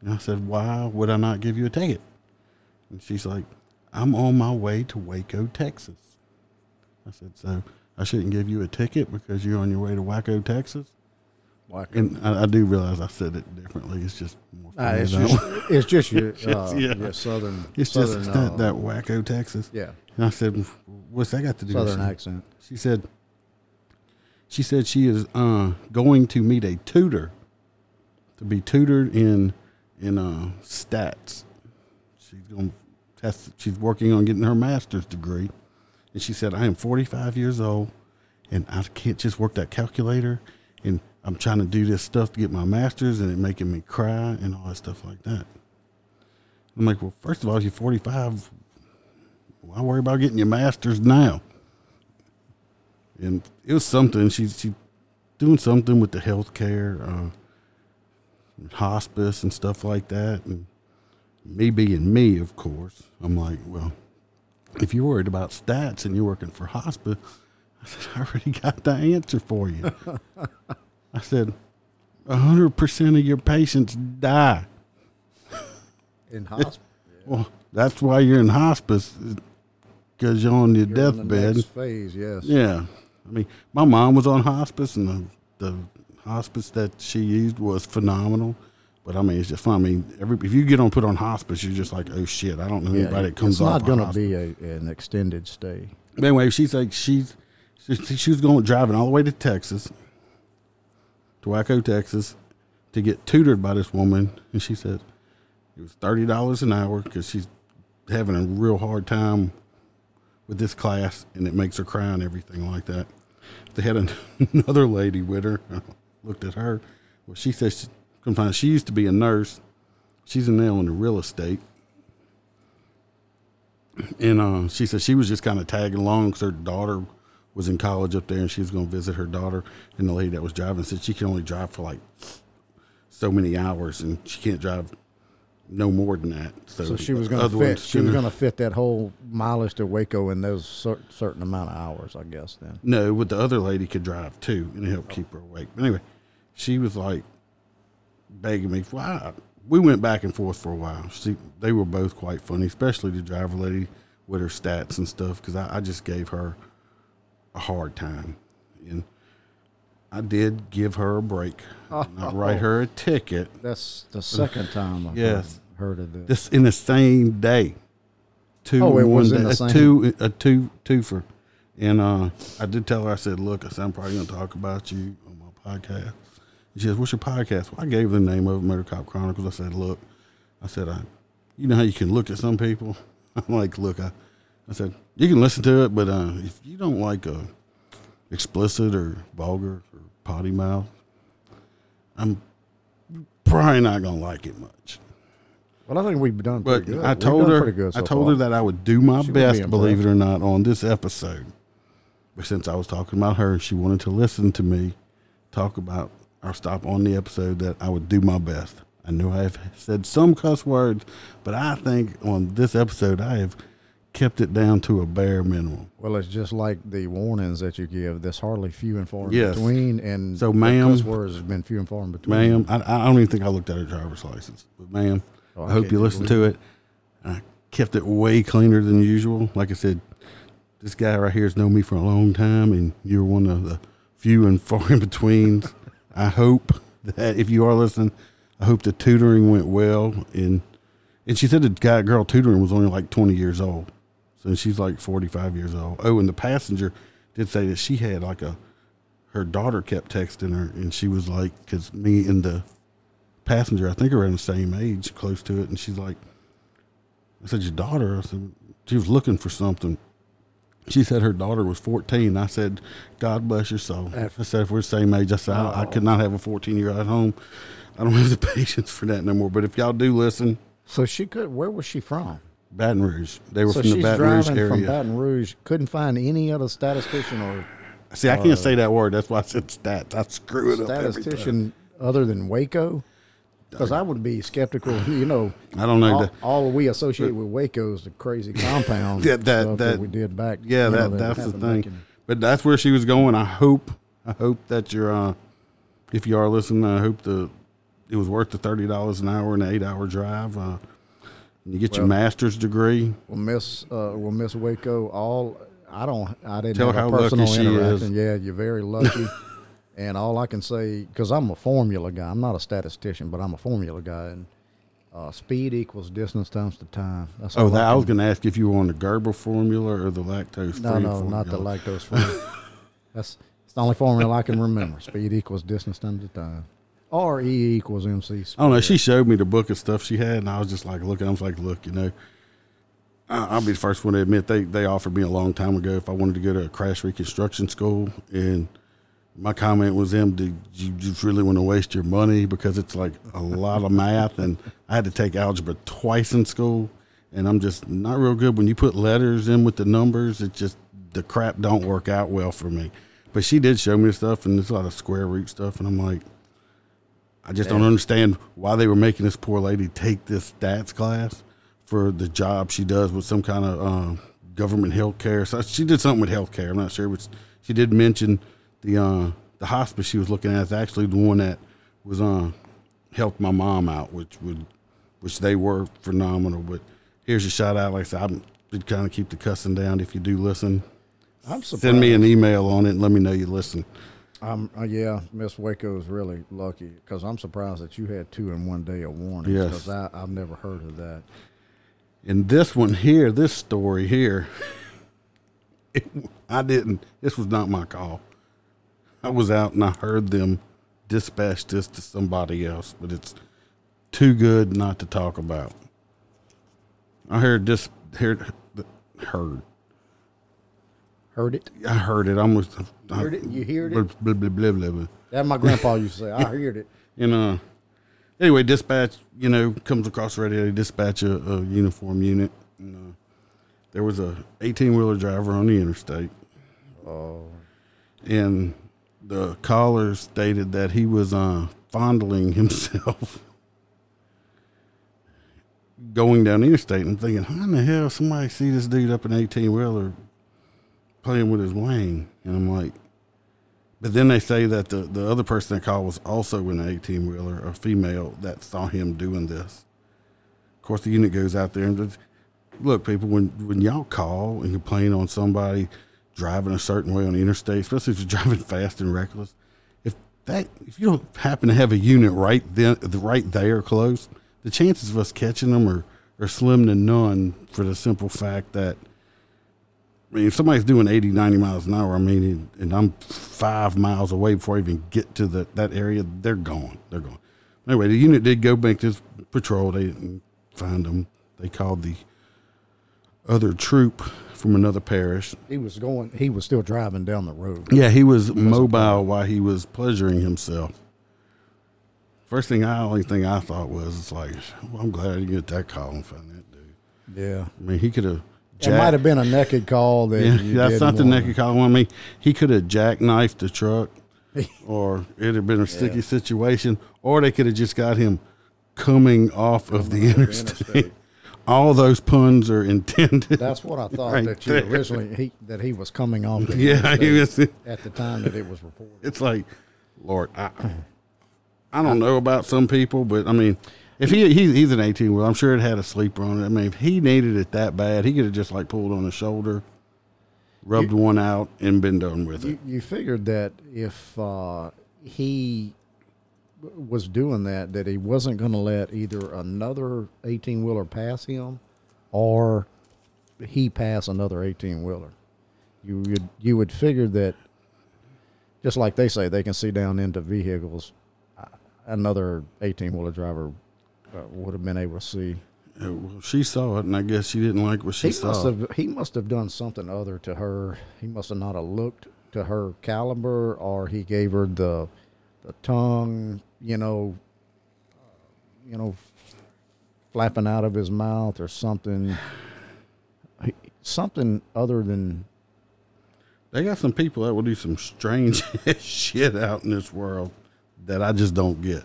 And I said, Why would I not give you a ticket? And she's like, I'm on my way to Waco, Texas. I said, So I shouldn't give you a ticket because you're on your way to Waco, Texas? Like, And I, I do realize I said it differently. It's just more funny it's, just, it's just your uh, yeah. your southern It's southern just that, uh, that Waco, Texas. yeah And I said, "What's that got to do?" with southern it?" accent She said, "She said she is uh, going to meet a tutor to be tutored in in uh, stats. She's going to test. She's working on getting her master's degree, and she said, "I am 45 years old, and I can't just work that calculator, and I'm trying to do this stuff to get my master's, and it making me cry and all that stuff like that." I'm like, "Well, first of all, if you're 45." Why worry about getting your master's now? And it was something. She she doing something with the healthcare, uh, hospice and stuff like that. And me being me, of course, I'm like, well, if you're worried about stats and you're working for hospice, I said, I already got the answer for you. I said, hundred percent of your patients die. in hospital <laughs> Well, that's why you're in hospice, because you're on your You're in the deathbed. next phase yes Yeah, I mean, my mom was on hospice, and the, the hospice that she used was phenomenal. But I mean, it's just fun. I mean, every if you get on put on hospice, you're just like, oh shit, I don't know Yeah, anybody that comes it's not going to be a, an extended stay But anyway, she's like she's she, she was going driving all the way to Texas, to Waco, Texas, to get tutored by this woman, and she said it was thirty dollars an hour because she's having a real hard time with this class, and it makes her cry and everything like that. They had an, <laughs> another lady with her. I <laughs> looked at her. Well, she says she couldn't find. She used to be a nurse. She's in now in the real estate. And uh, she said she was just kind of tagging along because her daughter was in college up there and she was going to visit her daughter. And the lady that was driving said she can only drive for like so many hours and she can't drive no more than that. So, So she was going to fit. She was gonna- fit that whole mileage to Waco in those cer- certain amount of hours, I guess. Then No, but the other lady could drive too, and it helped keep her awake. But anyway, she was like begging me. For, I, we went back and forth for a while. She, they were both quite funny, especially the driver lady with her stats and stuff, because I, I just gave her a hard time, and I did give her a break, not write her a ticket. <laughs> that's the second time I've Yes. heard, of this. This in the same day. Two Oh, it in one was in day. the a same- two a two twofer. And uh, I did tell her, I said, look, I said, I'm probably gonna talk about you on my podcast. And she says, What's your podcast? Well, I gave her the name of it, Motor Cop Chronicles. I said, Look, I said, I you know how you can look at some people? <laughs> I'm like, look, I I said, you can listen to it, but uh, if you don't like uh, explicit or vulgar or potty mouth, I'm probably not gonna like it much. Well, I think we've done But pretty good. I told her, good I told far. her that I would do my She would be best, believe it or not, on this episode. But since I was talking about her, and she wanted to listen to me talk about or stop on the episode that I would do my best. I know I have said some cuss words, but I think on this episode I have kept it down to a bare minimum. Well, it's just like the warnings that you give. There's hardly few and far in Yes. between, and So, ma'am- cuss words have been few and far in between. Ma'am, I, I don't even think I looked at her driver's license. But ma'am, Oh, I I hope you listen to it. I kept it way cleaner than usual. Like I said, this guy right here has known me for a long time, and you're one of the few and far in betweens. I hope that if you are listening, I hope the tutoring went well. And and she said the guy girl tutoring was only like 20 years old, so she's like 45 years old. Oh, and the passenger did say that she had like a her daughter kept texting her, and she was like, because me and the passenger, I think, are around the same age, close to it, and she's like, I said, your daughter? I said, she was looking for something. She said her daughter was 14. I said, God bless your soul. I said, if we're the same age, I said, I, I could not have a 14 year old at home. I don't have the <laughs> patience for that no more. But if y'all do listen, So she could. Where was she from? Baton Rouge. They were so from the Baton Rouge driving from. Baton Rouge. Couldn't find any other statistician or See, I can't uh, say that word. That's why I said stats. I screw it up statistician other than Waco. Because I would be skeptical. <sighs> You know, I don't know. all, that- all we associate with Waco is the crazy <laughs> compound that that, that we did back. Yeah, you know, that that's the thing. in- But that's where she was going. I hope I hope that you're uh if you are listening, I hope the it was worth the thirty dollars an hour and an eight hour drive. Uh you get your master's degree. Well, Miss, uh, well, Miss Waco, all I don't, I didn't Tell have how a lucky personal she is. Yeah, you're very lucky. <laughs> and all I can say, because I'm a formula guy, I'm not a statistician, but I'm a formula guy, and uh, speed equals distance times the time. That's Oh, that I can- was going to ask if you were on the Gerber formula or the lactose free. No, no, not the lactose free. <laughs> That's it's the only formula I can remember. Speed equals distance times the time. Or E equals MC. I don't know. She showed me the book of stuff she had, and I was just like looking. I was like, look, you know, I- I'll be the first one to admit they they offered me a long time ago if I wanted to go to a crash reconstruction school, and my comment was, "Em, do you just really want to waste your money because it's like a lot of math, and I had to take algebra twice in school, and I'm just not real good when you put letters in with the numbers. It just the crap don't work out well for me." But she did show me stuff, and there's a lot of square root stuff, and I'm like. I just don't understand why they were making this poor lady take this stats class for the job she does with some kind of uh, government health care. So she did something with health care. I'm not sure, but she did mention the uh, the hospice she was looking at is actually the one that was uh, helped my mom out, which would which they were phenomenal. But here's a shout out. Like I said, I'm kind of keep the cussing down. If you do listen, I'm surprised. send me an email on it and let me know you listen. Um, uh, yeah, Miss Waco is really lucky because I'm surprised that you had two in one day of warnings Yes. because I I've never heard of that. And this one here, this story here, it, <laughs> I didn't. This was not my call. I was out and I heard them dispatch this to somebody else, but it's too good not to talk about. I heard this. Heard heard. Heard it? I heard it. I almost I, Heard it? You heard it? Blah, blah, blah, blah, blah. That my grandpa used to say. I <laughs> heard it. And uh, anyway, dispatch, you know, comes across the radio. They dispatch a, a uniform unit. And, uh, there was a 18 wheeler driver on the interstate. oh. and the caller stated that he was uh, fondling himself <laughs> going down the interstate. And I'm thinking, how in the hell somebody see this dude up an 18 wheeler playing with his wang? And I'm like, but then they say that the, the other person that called was also in an 18 wheeler, a female that saw him doing this. Of course, the unit goes out there and just, look, people, when, when y'all call and complain on somebody driving a certain way on the interstate, especially if you're <laughs> driving fast and reckless, if that if you don't happen to have a unit right then, right there close, the chances of us catching them are, are slim to none for the simple fact that I mean, if somebody's doing 80, 90 miles an hour, I mean, and I'm five miles away before I even get to the, that area, they're gone. They're gone. Anyway, the unit did go make this patrol. They didn't find them. They called the other troop from another parish. He was going. He was still driving down the road. Yeah, he was mobile while he was pleasuring himself. First thing I only thing I thought was, it's like, well, I'm glad I didn't get that call and find that dude. Yeah. I mean, he could have. It might have been a naked call that. Yeah, that's didn't the want. naked call. I mean, he could have jackknifed the truck, <laughs> or it'd have been a sticky situation, or they could have just got him coming off of the interstate. All those puns are <laughs> intended. That's what I thought Right that you there. originally he, that he was coming off. <laughs> Yeah, he was. at the time that it was reported. It's like, Lord, I, I don't know about some people, but I mean, if he, he he's an eighteen wheel, I'm sure it had a sleeper on it. I mean, if he needed it that bad, he could have just like pulled on the shoulder, rubbed one out, and been done with it. You, you figured that if uh, he was doing that, that he wasn't going to let either another eighteen wheeler pass him, or he pass another eighteen wheeler. You would you would figure that, just like they say, they can see down into vehicles. Another eighteen wheeler driver uh, would have been able to see. Uh, well, she saw it, and I guess she didn't like what she He saw. must have he must have done something other to her. He must have not have looked to her caliber, or he gave her the the tongue, you know, uh, you know, flapping out of his mouth or something. Something other than They got some people that will do some strange <laughs> shit out in this world that I just don't get.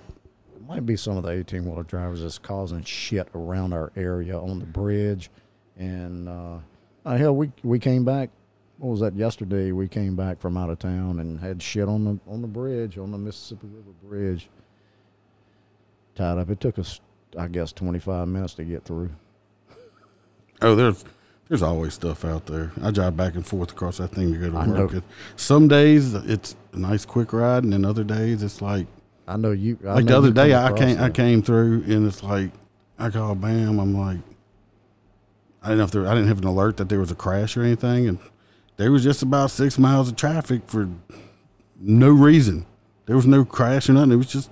might be some of the eighteen wheeler drivers that's causing shit around our area on the bridge, and uh, uh, hell, we we came back. What was that yesterday? We came back from out of town and had shit on the on the bridge on the Mississippi River Bridge. Tied up. It took us, I guess, twenty five minutes to get through. Oh, there's there's always stuff out there. I drive back and forth across that thing to go to I work. know. Some days it's a nice quick ride, and then other days it's like I know you. I like the other day I came I came through and it's like I call Bam. I'm like I didn't know if there I didn't have an alert that there was a crash or anything, and there was just about six miles of traffic for no reason. There was no crash or nothing. It was just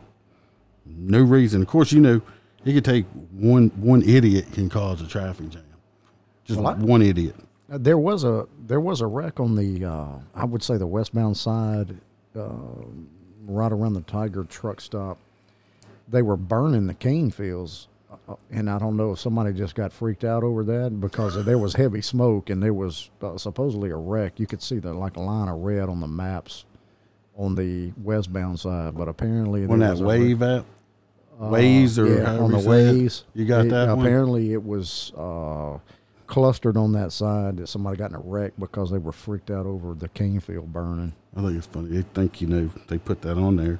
no reason. Of course, you know it could take one one idiot can cause a traffic jam. Just Well, I- one idiot. Uh, There was a there was a wreck on the uh, I would say the westbound side, uh, right around the Tiger truck stop. They were burning the cane fields, uh, and I don't know if somebody just got freaked out over that because there was heavy smoke and there was uh, supposedly a wreck. You could see the like a line of red on the maps on the westbound side, but apparently When that was a wreck. wave at waves or Uh, yeah, on the you say it. waves. You got It- that one? Apparently, it was uh, clustered on that side that somebody got in a wreck because they were freaked out over the cane field burning. I think it's funny. They think you know they put that on there.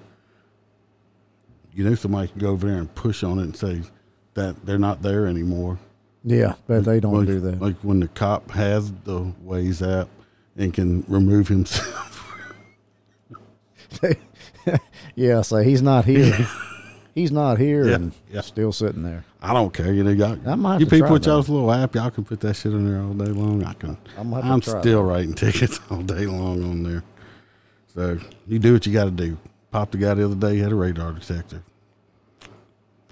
You know somebody can go over there and push on it and say that they're not there anymore. Yeah, but they don't like, do that. Like when the cop has the Waze app and can remove himself. <laughs> yeah, so he's not here. <laughs> he's not here Yeah, and yeah. still sitting there. I don't care. You know, y'all, I might have you to people with y'all's little app, y'all can put that shit on there all day long. I can. I might have to I'm try still that. writing <laughs> tickets all day long on there. So you do what you got to do. Popped the guy the other day. He had a radar detector.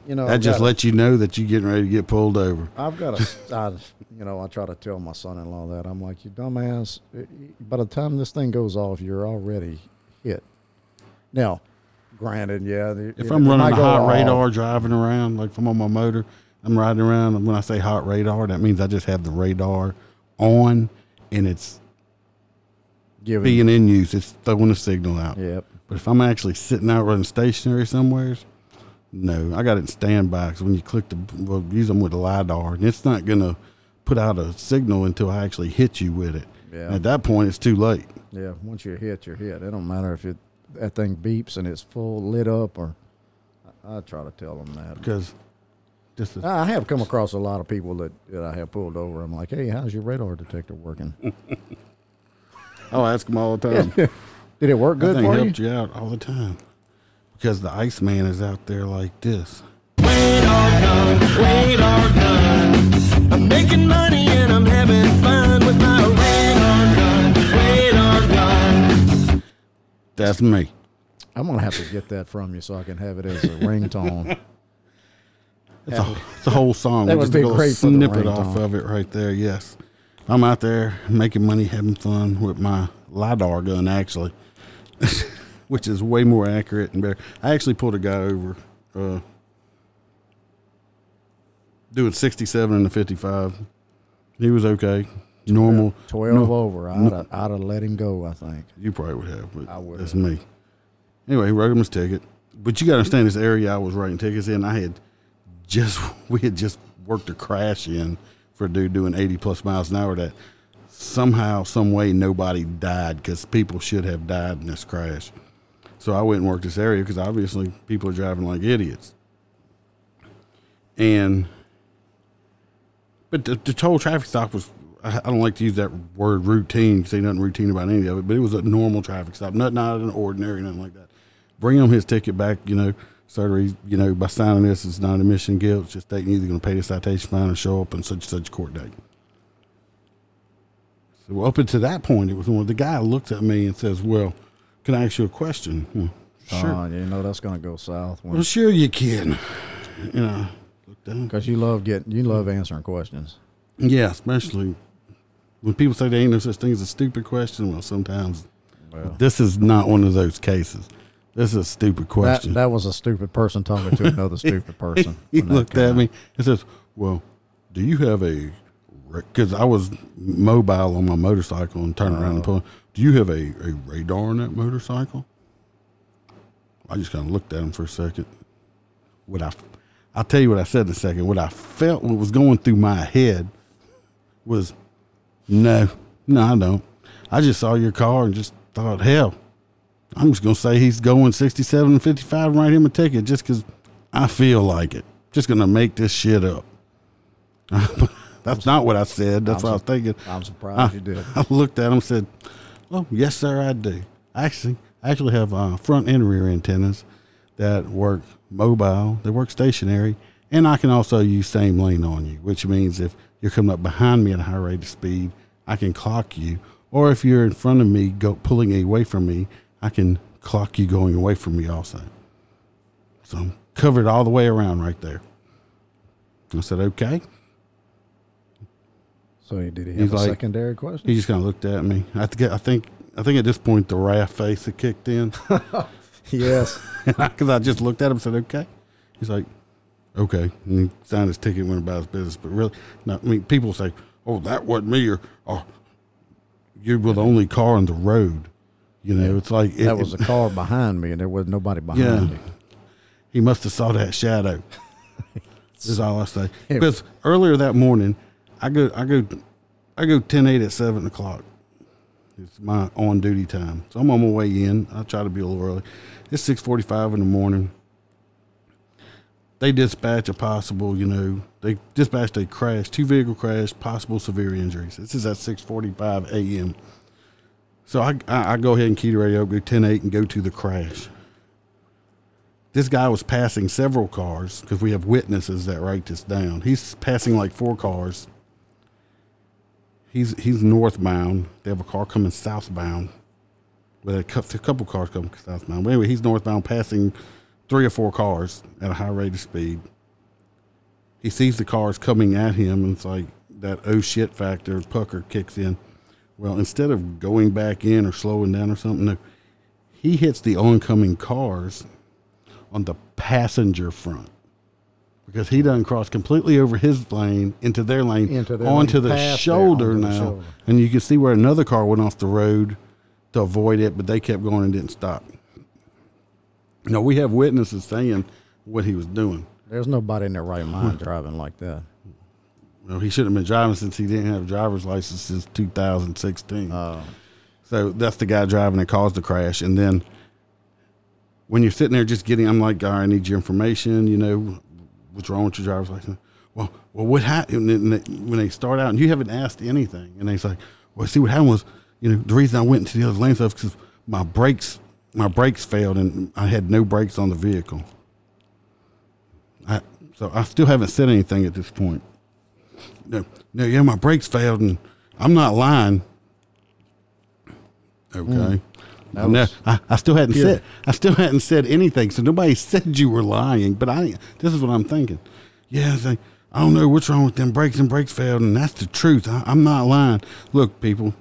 You know, That I've just lets you know that you're getting ready to get pulled over. I've got a, <laughs> I, you know, I try to tell my son-in-law that I'm like, you dumbass. By the time this thing goes off, you're already hit. Now, granted, yeah. the- If I'm it running a hot off. radar driving around, like if I'm on my motor, I'm riding around. And when I say hot radar, that means I just have the radar on and it's Giving- being in use, it's throwing a signal out. Yep. But if I'm actually sitting out running stationary somewhere, no, I got it in standby. Because when you click the, well, use them with the lidar, and it's not gonna put out a signal until I actually hit you with it. Yeah. At that point, it's too late. Yeah. Once you're hit, you're hit. It don't matter if it that thing beeps and it's full lit up or. I, I try to tell them that. Because just I have come across a lot of people that, that I have pulled over. I'm like, hey, how's your radar detector working? <laughs> Oh, I'll ask them all the time. <laughs> Did it work That good thing for you? helped you out all the time. Because the Iceman is out there like this. I'm making money and I'm having fun with my That's me. I'm gonna have to get that from you so I can have it as a ringtone. It's a, it's a whole song. That would just be great snippet off of it right there. Yes, I'm out there making money, having fun with my lidar gun, actually, <laughs> which is way more accurate and better. I actually pulled a guy over, uh, doing 67 and a 55. He was okay, normal. Twelve No- over. I'd have, I'd have let him go. I think. You probably would have, but I would that's have. me. Anyway, he wrote him his ticket. But you got to understand this area I was writing tickets in. I had just <laughs> we had just worked a crash in for a dude doing 80 plus miles an hour. That somehow, some way, nobody died because people should have died in this crash. So I went and worked this area because obviously people are driving like idiots. And but the, the total traffic stop was I don't like to use that word routine ain't nothing routine about any of it, but it was a normal traffic stop, nothing out of the ordinary, nothing like that. Bring him his ticket back, you know, sorry, you know, by signing this, it's not admission guilt, it's just stating either going to pay the citation fine or show up on such and such court date. So up until that point, it was when the guy looks at me and says, "Well, can I ask you a question?" Hmm, sure. Oh, you know that's gonna go south well, sure you can. You know, because you love getting you love answering questions. Yeah, especially when people say there ain't no such thing as a stupid question. Well, sometimes Well, this is not one of those cases. This is a stupid question. that was a stupid person talking to another stupid <laughs> person. he looked at out. me and says, "Well, do you have a?" Because I was mobile on my motorcycle and turning around and Oh. pulling. Do you have a, a radar on that motorcycle? I just kind of looked at him for a second. What I, I'll tell you what I said in a second. What I felt, what was going through my head, was, no, no, I don't. I just saw your car and just thought, hell, I'm just gonna say he's going 67 and 55 and write him a ticket just because I feel like it. Just gonna make this shit up. <laughs> That's not what I said. That's I'm what I was thinking. I'm surprised I, you did. <laughs> I looked at him and said, "Oh, yes, sir, I do. Actually, I actually have uh, front and rear antennas that work mobile. They work stationary, and I can also use same lane on you, which means if you're coming up behind me at a high rate of speed, I can clock you. Or if you're in front of me, go pulling away from me, I can clock you going away from me also. So I'm covered all the way around right there. I said, okay. So he did he have He's a like- secondary question? He just kind of looked at me. I think, I think, I think at this point the wrath face had kicked in <laughs> yes. <laughs> because I just looked at him and said, "Okay." He's like, "Okay," and he signed his ticket, and went about his business. But really, no, I mean, people say, "Oh, that wasn't me," or "Oh, you were the only car on the road." You know, it's like it, That was it- a car behind me, and there was nobody behind Yeah. me. he must have saw that shadow. <laughs> is all I say. Because earlier that morning, I go, I go, I go ten eight at seven o'clock. It's my on duty time, so I'm on my way in. I try to be a little early. It's six forty five in the morning. They dispatch a possible, you know, they dispatched a crash, two vehicle crash, possible severe injuries. This is at six forty five a.m. So I, I, I go ahead and key the radio, go ten eight, and go to the crash this guy was passing several cars because we have witnesses that write this down. He's passing like four cars. He's he's northbound. They have a car coming southbound. Well, a a couple cars coming southbound. But anyway, he's northbound, passing three or four cars at a high rate of speed. He sees the cars coming at him, and it's like that oh shit factor, pucker kicks in. Well, instead of going back in or slowing down or something, no, he hits the oncoming cars on the passenger front because he doesn't cross completely over his lane into their lane Into their onto lane, the shoulder onto the now, shoulder. and you can see where another car went off the road to avoid it, but they kept going and didn't stop. No, we have witnesses saying what he was doing. There's nobody in their right mind driving like that. Well, he shouldn't have been driving since he didn't have a driver's license since 2016. Uh, So that's the guy driving that caused the crash. And then when you're sitting there just getting, I'm like, all right, I need your information. You know, what's wrong with your driver's license? Well, well, what happened? And they- when they start out and you haven't asked anything, and they say, well, see, what happened was, you know, the reason I went into the other lane stuff because my brakes, my brakes failed and I had no brakes on the vehicle. I, so I still haven't said anything at this point. No, no, yeah, my brakes failed and I'm not lying. Hmm. Okay. That No, I, I still hadn't pure. said I still hadn't said anything, so nobody <laughs> said you were lying. But I this is what I'm thinking. Yeah, it's like, I don't know what's wrong with them brakes and brakes failed, and that's the truth. I, I'm not lying. Look, people,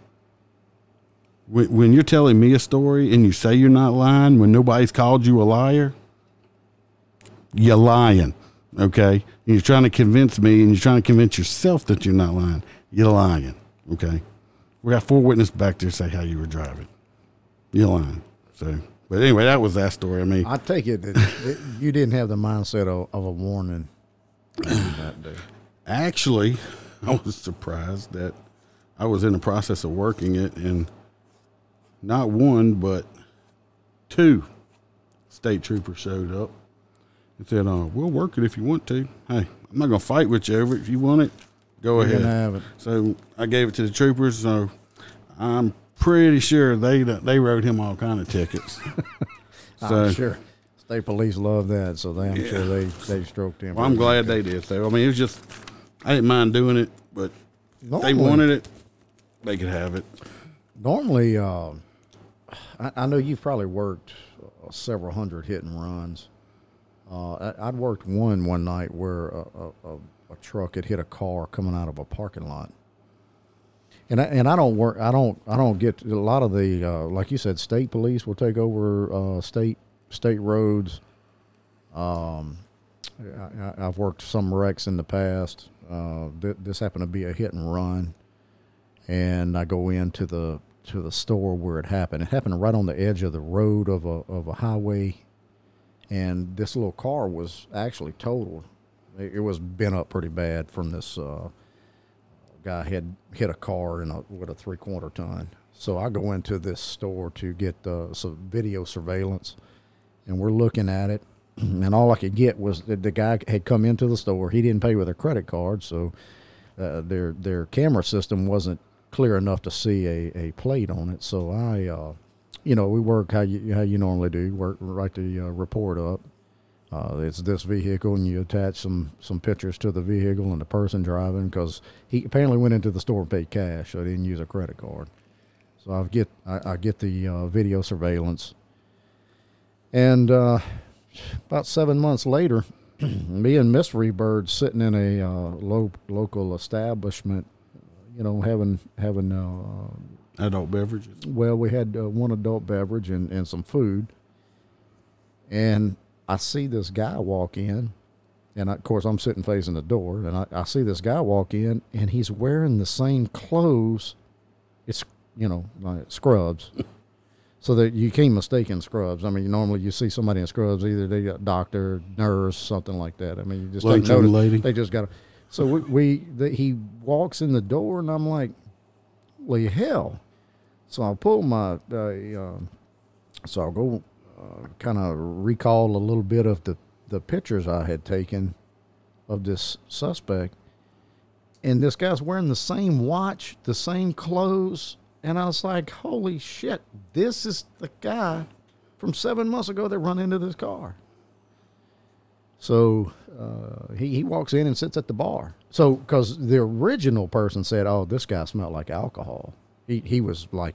when, when you're telling me a story and you say you're not lying, when nobody's called you a liar, you're lying. Okay, and you're trying to convince me, and you're trying to convince yourself that you're not lying. You're lying. Okay, we got four witnesses back there say how you were driving. You're lying. So, but anyway, that was that story. I mean, I take it that you didn't have the mindset of, of a warning that day. actually, I was surprised that I was in the process of working it, and not one but two state troopers showed up and said, "Uh, we'll work it if you want to. Hey, I'm not gonna fight with you over it. If you want it, go You're ahead." have it. So I gave it to the troopers. So I'm pretty sure they they wrote him all kind of tickets. <laughs> so I'm sure state police love that, so they, I'm sure they they stroked him. well, I'm glad they did. So I mean, it was just I didn't mind doing it, but if they wanted it, they could have it. Normally, uh, I, I know you've probably worked uh, several hundred hit and runs. Uh, I, I'd worked one one night where a, a, a, truck had hit a car coming out of a parking lot. And I, and I don't work. I don't. I don't get a lot of the uh, like you said. State police will take over uh, state state roads. Um, I, I've worked some wrecks in the past. Uh, th- this happened to be a hit and run and I go into the to the store where it happened. It happened right on the edge of the road of a of a highway, and this little car was actually totaled. It, it was bent up pretty bad from this uh, guy had hit a car in a with a three quarter ton. So I go into this store to get uh, some video surveillance, and we're looking at it. <clears throat> And all I could get was that the guy had come into the store. He didn't pay with a credit card, so uh, their their camera system wasn't clear enough to see a, a plate on it. So I, uh, you know, we work how you how you normally do. Work write the uh, report up. Uh, it's this vehicle, and you attach some some pictures to the vehicle and the person driving because he apparently went into the store and paid cash, so he didn't use a credit card. So I get I, I get the uh, video surveillance, and uh, about seven months later, <clears throat> me and Miss Freebird sitting in a uh, lo- local establishment, you know, having having uh, Adult beverages. well, we had uh, one adult beverage and, and some food, and I see this guy walk in, and I, of course I'm sitting facing the door, and I, I see this guy walk in, and he's wearing the same clothes. It's you know like scrubs. <laughs> So that you can't mistake in scrubs. I mean, normally you see somebody in scrubs, either they got doctor, nurse, something like that. I mean, you just don't notice. lady. They just got. to So we, we the, he walks in the door, and I'm like, "Well, hell!" So I'll pull my. Uh, uh, so I'll go, uh, kind of recall a little bit of the the pictures I had taken of this suspect, and this guy's wearing the same watch, the same clothes, and I was like, "Holy shit! This is the guy from seven months ago that run into this car." So uh, he he walks in and sits at the bar. So because the original person said, "Oh, this guy smelled like alcohol." He he was like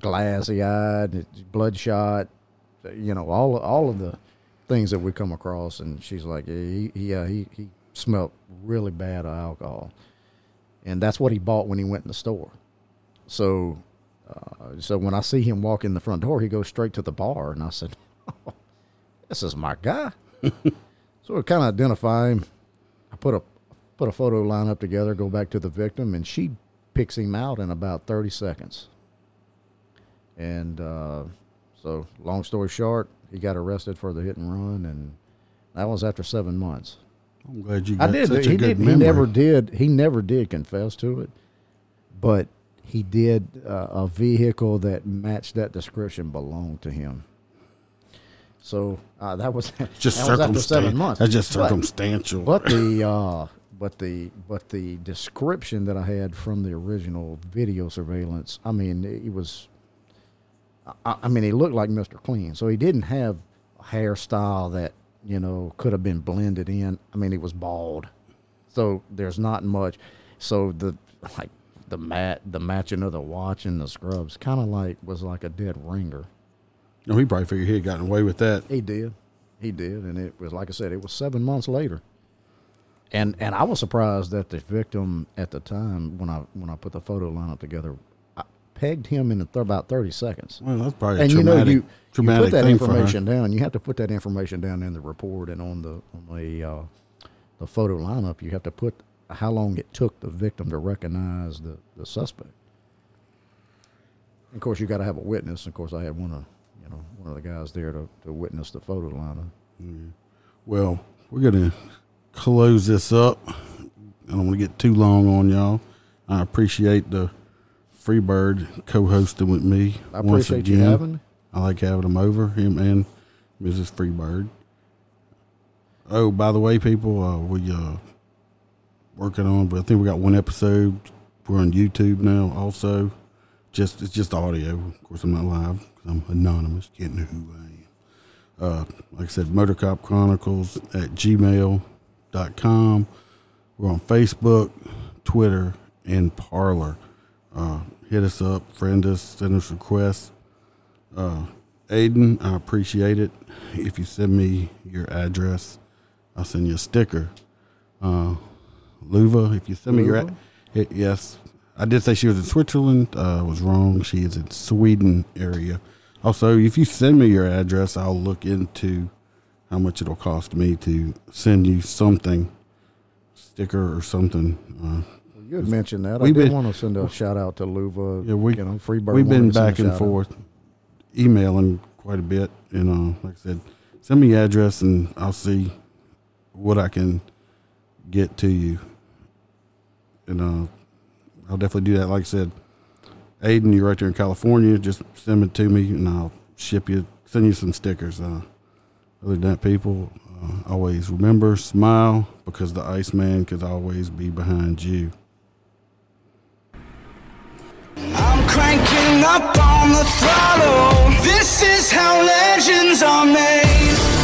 glassy eyed, bloodshot, you know, all all of the things that we come across. And she's like, yeah, he he he, he smelled really bad of alcohol, and that's what he bought when he went in the store. So. Uh, so when I see him walk in the front door, he goes straight to the bar, and I said, oh, <laughs> "This is my guy." <laughs> so we kind of identify him. I put a put a photo lineup together, go back to the victim, and she picks him out in about thirty seconds. And uh, so, long story short, he got arrested for the hit and run, and that was after seven months. I'm glad you I got did. such He a good did. He never did. He never did confess to it, but he did. Uh, a vehicle that matched that description belonged to him. So uh, that was <laughs> just that was after seven months. That's just But- circumstantial. But the uh, but the but the description that I had from the original video surveillance, I mean, it was. I, I mean, he looked like Mr. Clean, so he didn't have a hairstyle that you know could have been blended in. I mean, he was bald, so there's not much. So the like the mat, the matching of the watch and the scrubs, kind of like was like a dead ringer. No, he probably figured he had gotten away with that. He did. He did, and it was like I said, it was seven months later. And and I was surprised that the victim at the time when I when I put the photo lineup together, I pegged him in th- about thirty seconds. Well, that's probably a and you know you, you put that thing for her. information down. You have to put that information down in the report and on the on the uh, the photo lineup. You have to put how long it took the victim to recognize the the suspect. Of course, you got to have a witness. Of course, I had one of you know one of the guys there to, to witness the photo lineup. Well, we're gonna close this up. I don't want to get too long on y'all. I appreciate the Freebird co-hosting with me. I once appreciate you again. having me. I like having them over, him and Mrs. Freebird. Oh, by the way, people, uh, we uh working on, but I think we got one episode. We're on YouTube now, also. Just it's just audio. Of course, I'm not live I'm anonymous. Can't know who I am. Uh, like I said, Motorcop Chronicles at gmail.com. We're on Facebook, Twitter, and Parler. Uh, hit us up, friend us, send us requests. Uh, Aiden, I appreciate it. If you send me your address, I'll send you a sticker. Uh, Luva, if you send me your Luva? a- it, yes, I did say she was in Switzerland. Uh, I was wrong. She is in Sweden area. Also, if you send me your address, I'll look into how much it'll cost me to send you something, sticker or something. Uh, You had mentioned that. I did been- want to send a shout out to Luva. Yeah, we you know, Freebird. we've been wanted to send a back and shout out. forth, emailing quite a bit. You know, like I said, send me your address and I'll see what I can get to you. And uh, I'll definitely do that. Like I said, Aiden, you're right there in California. Just send it to me and I'll ship you, send you some stickers. Uh, other than that, people, uh, always remember, smile because the Iceman could always be behind you. I'm cranking up on the throttle. This is how legends are made.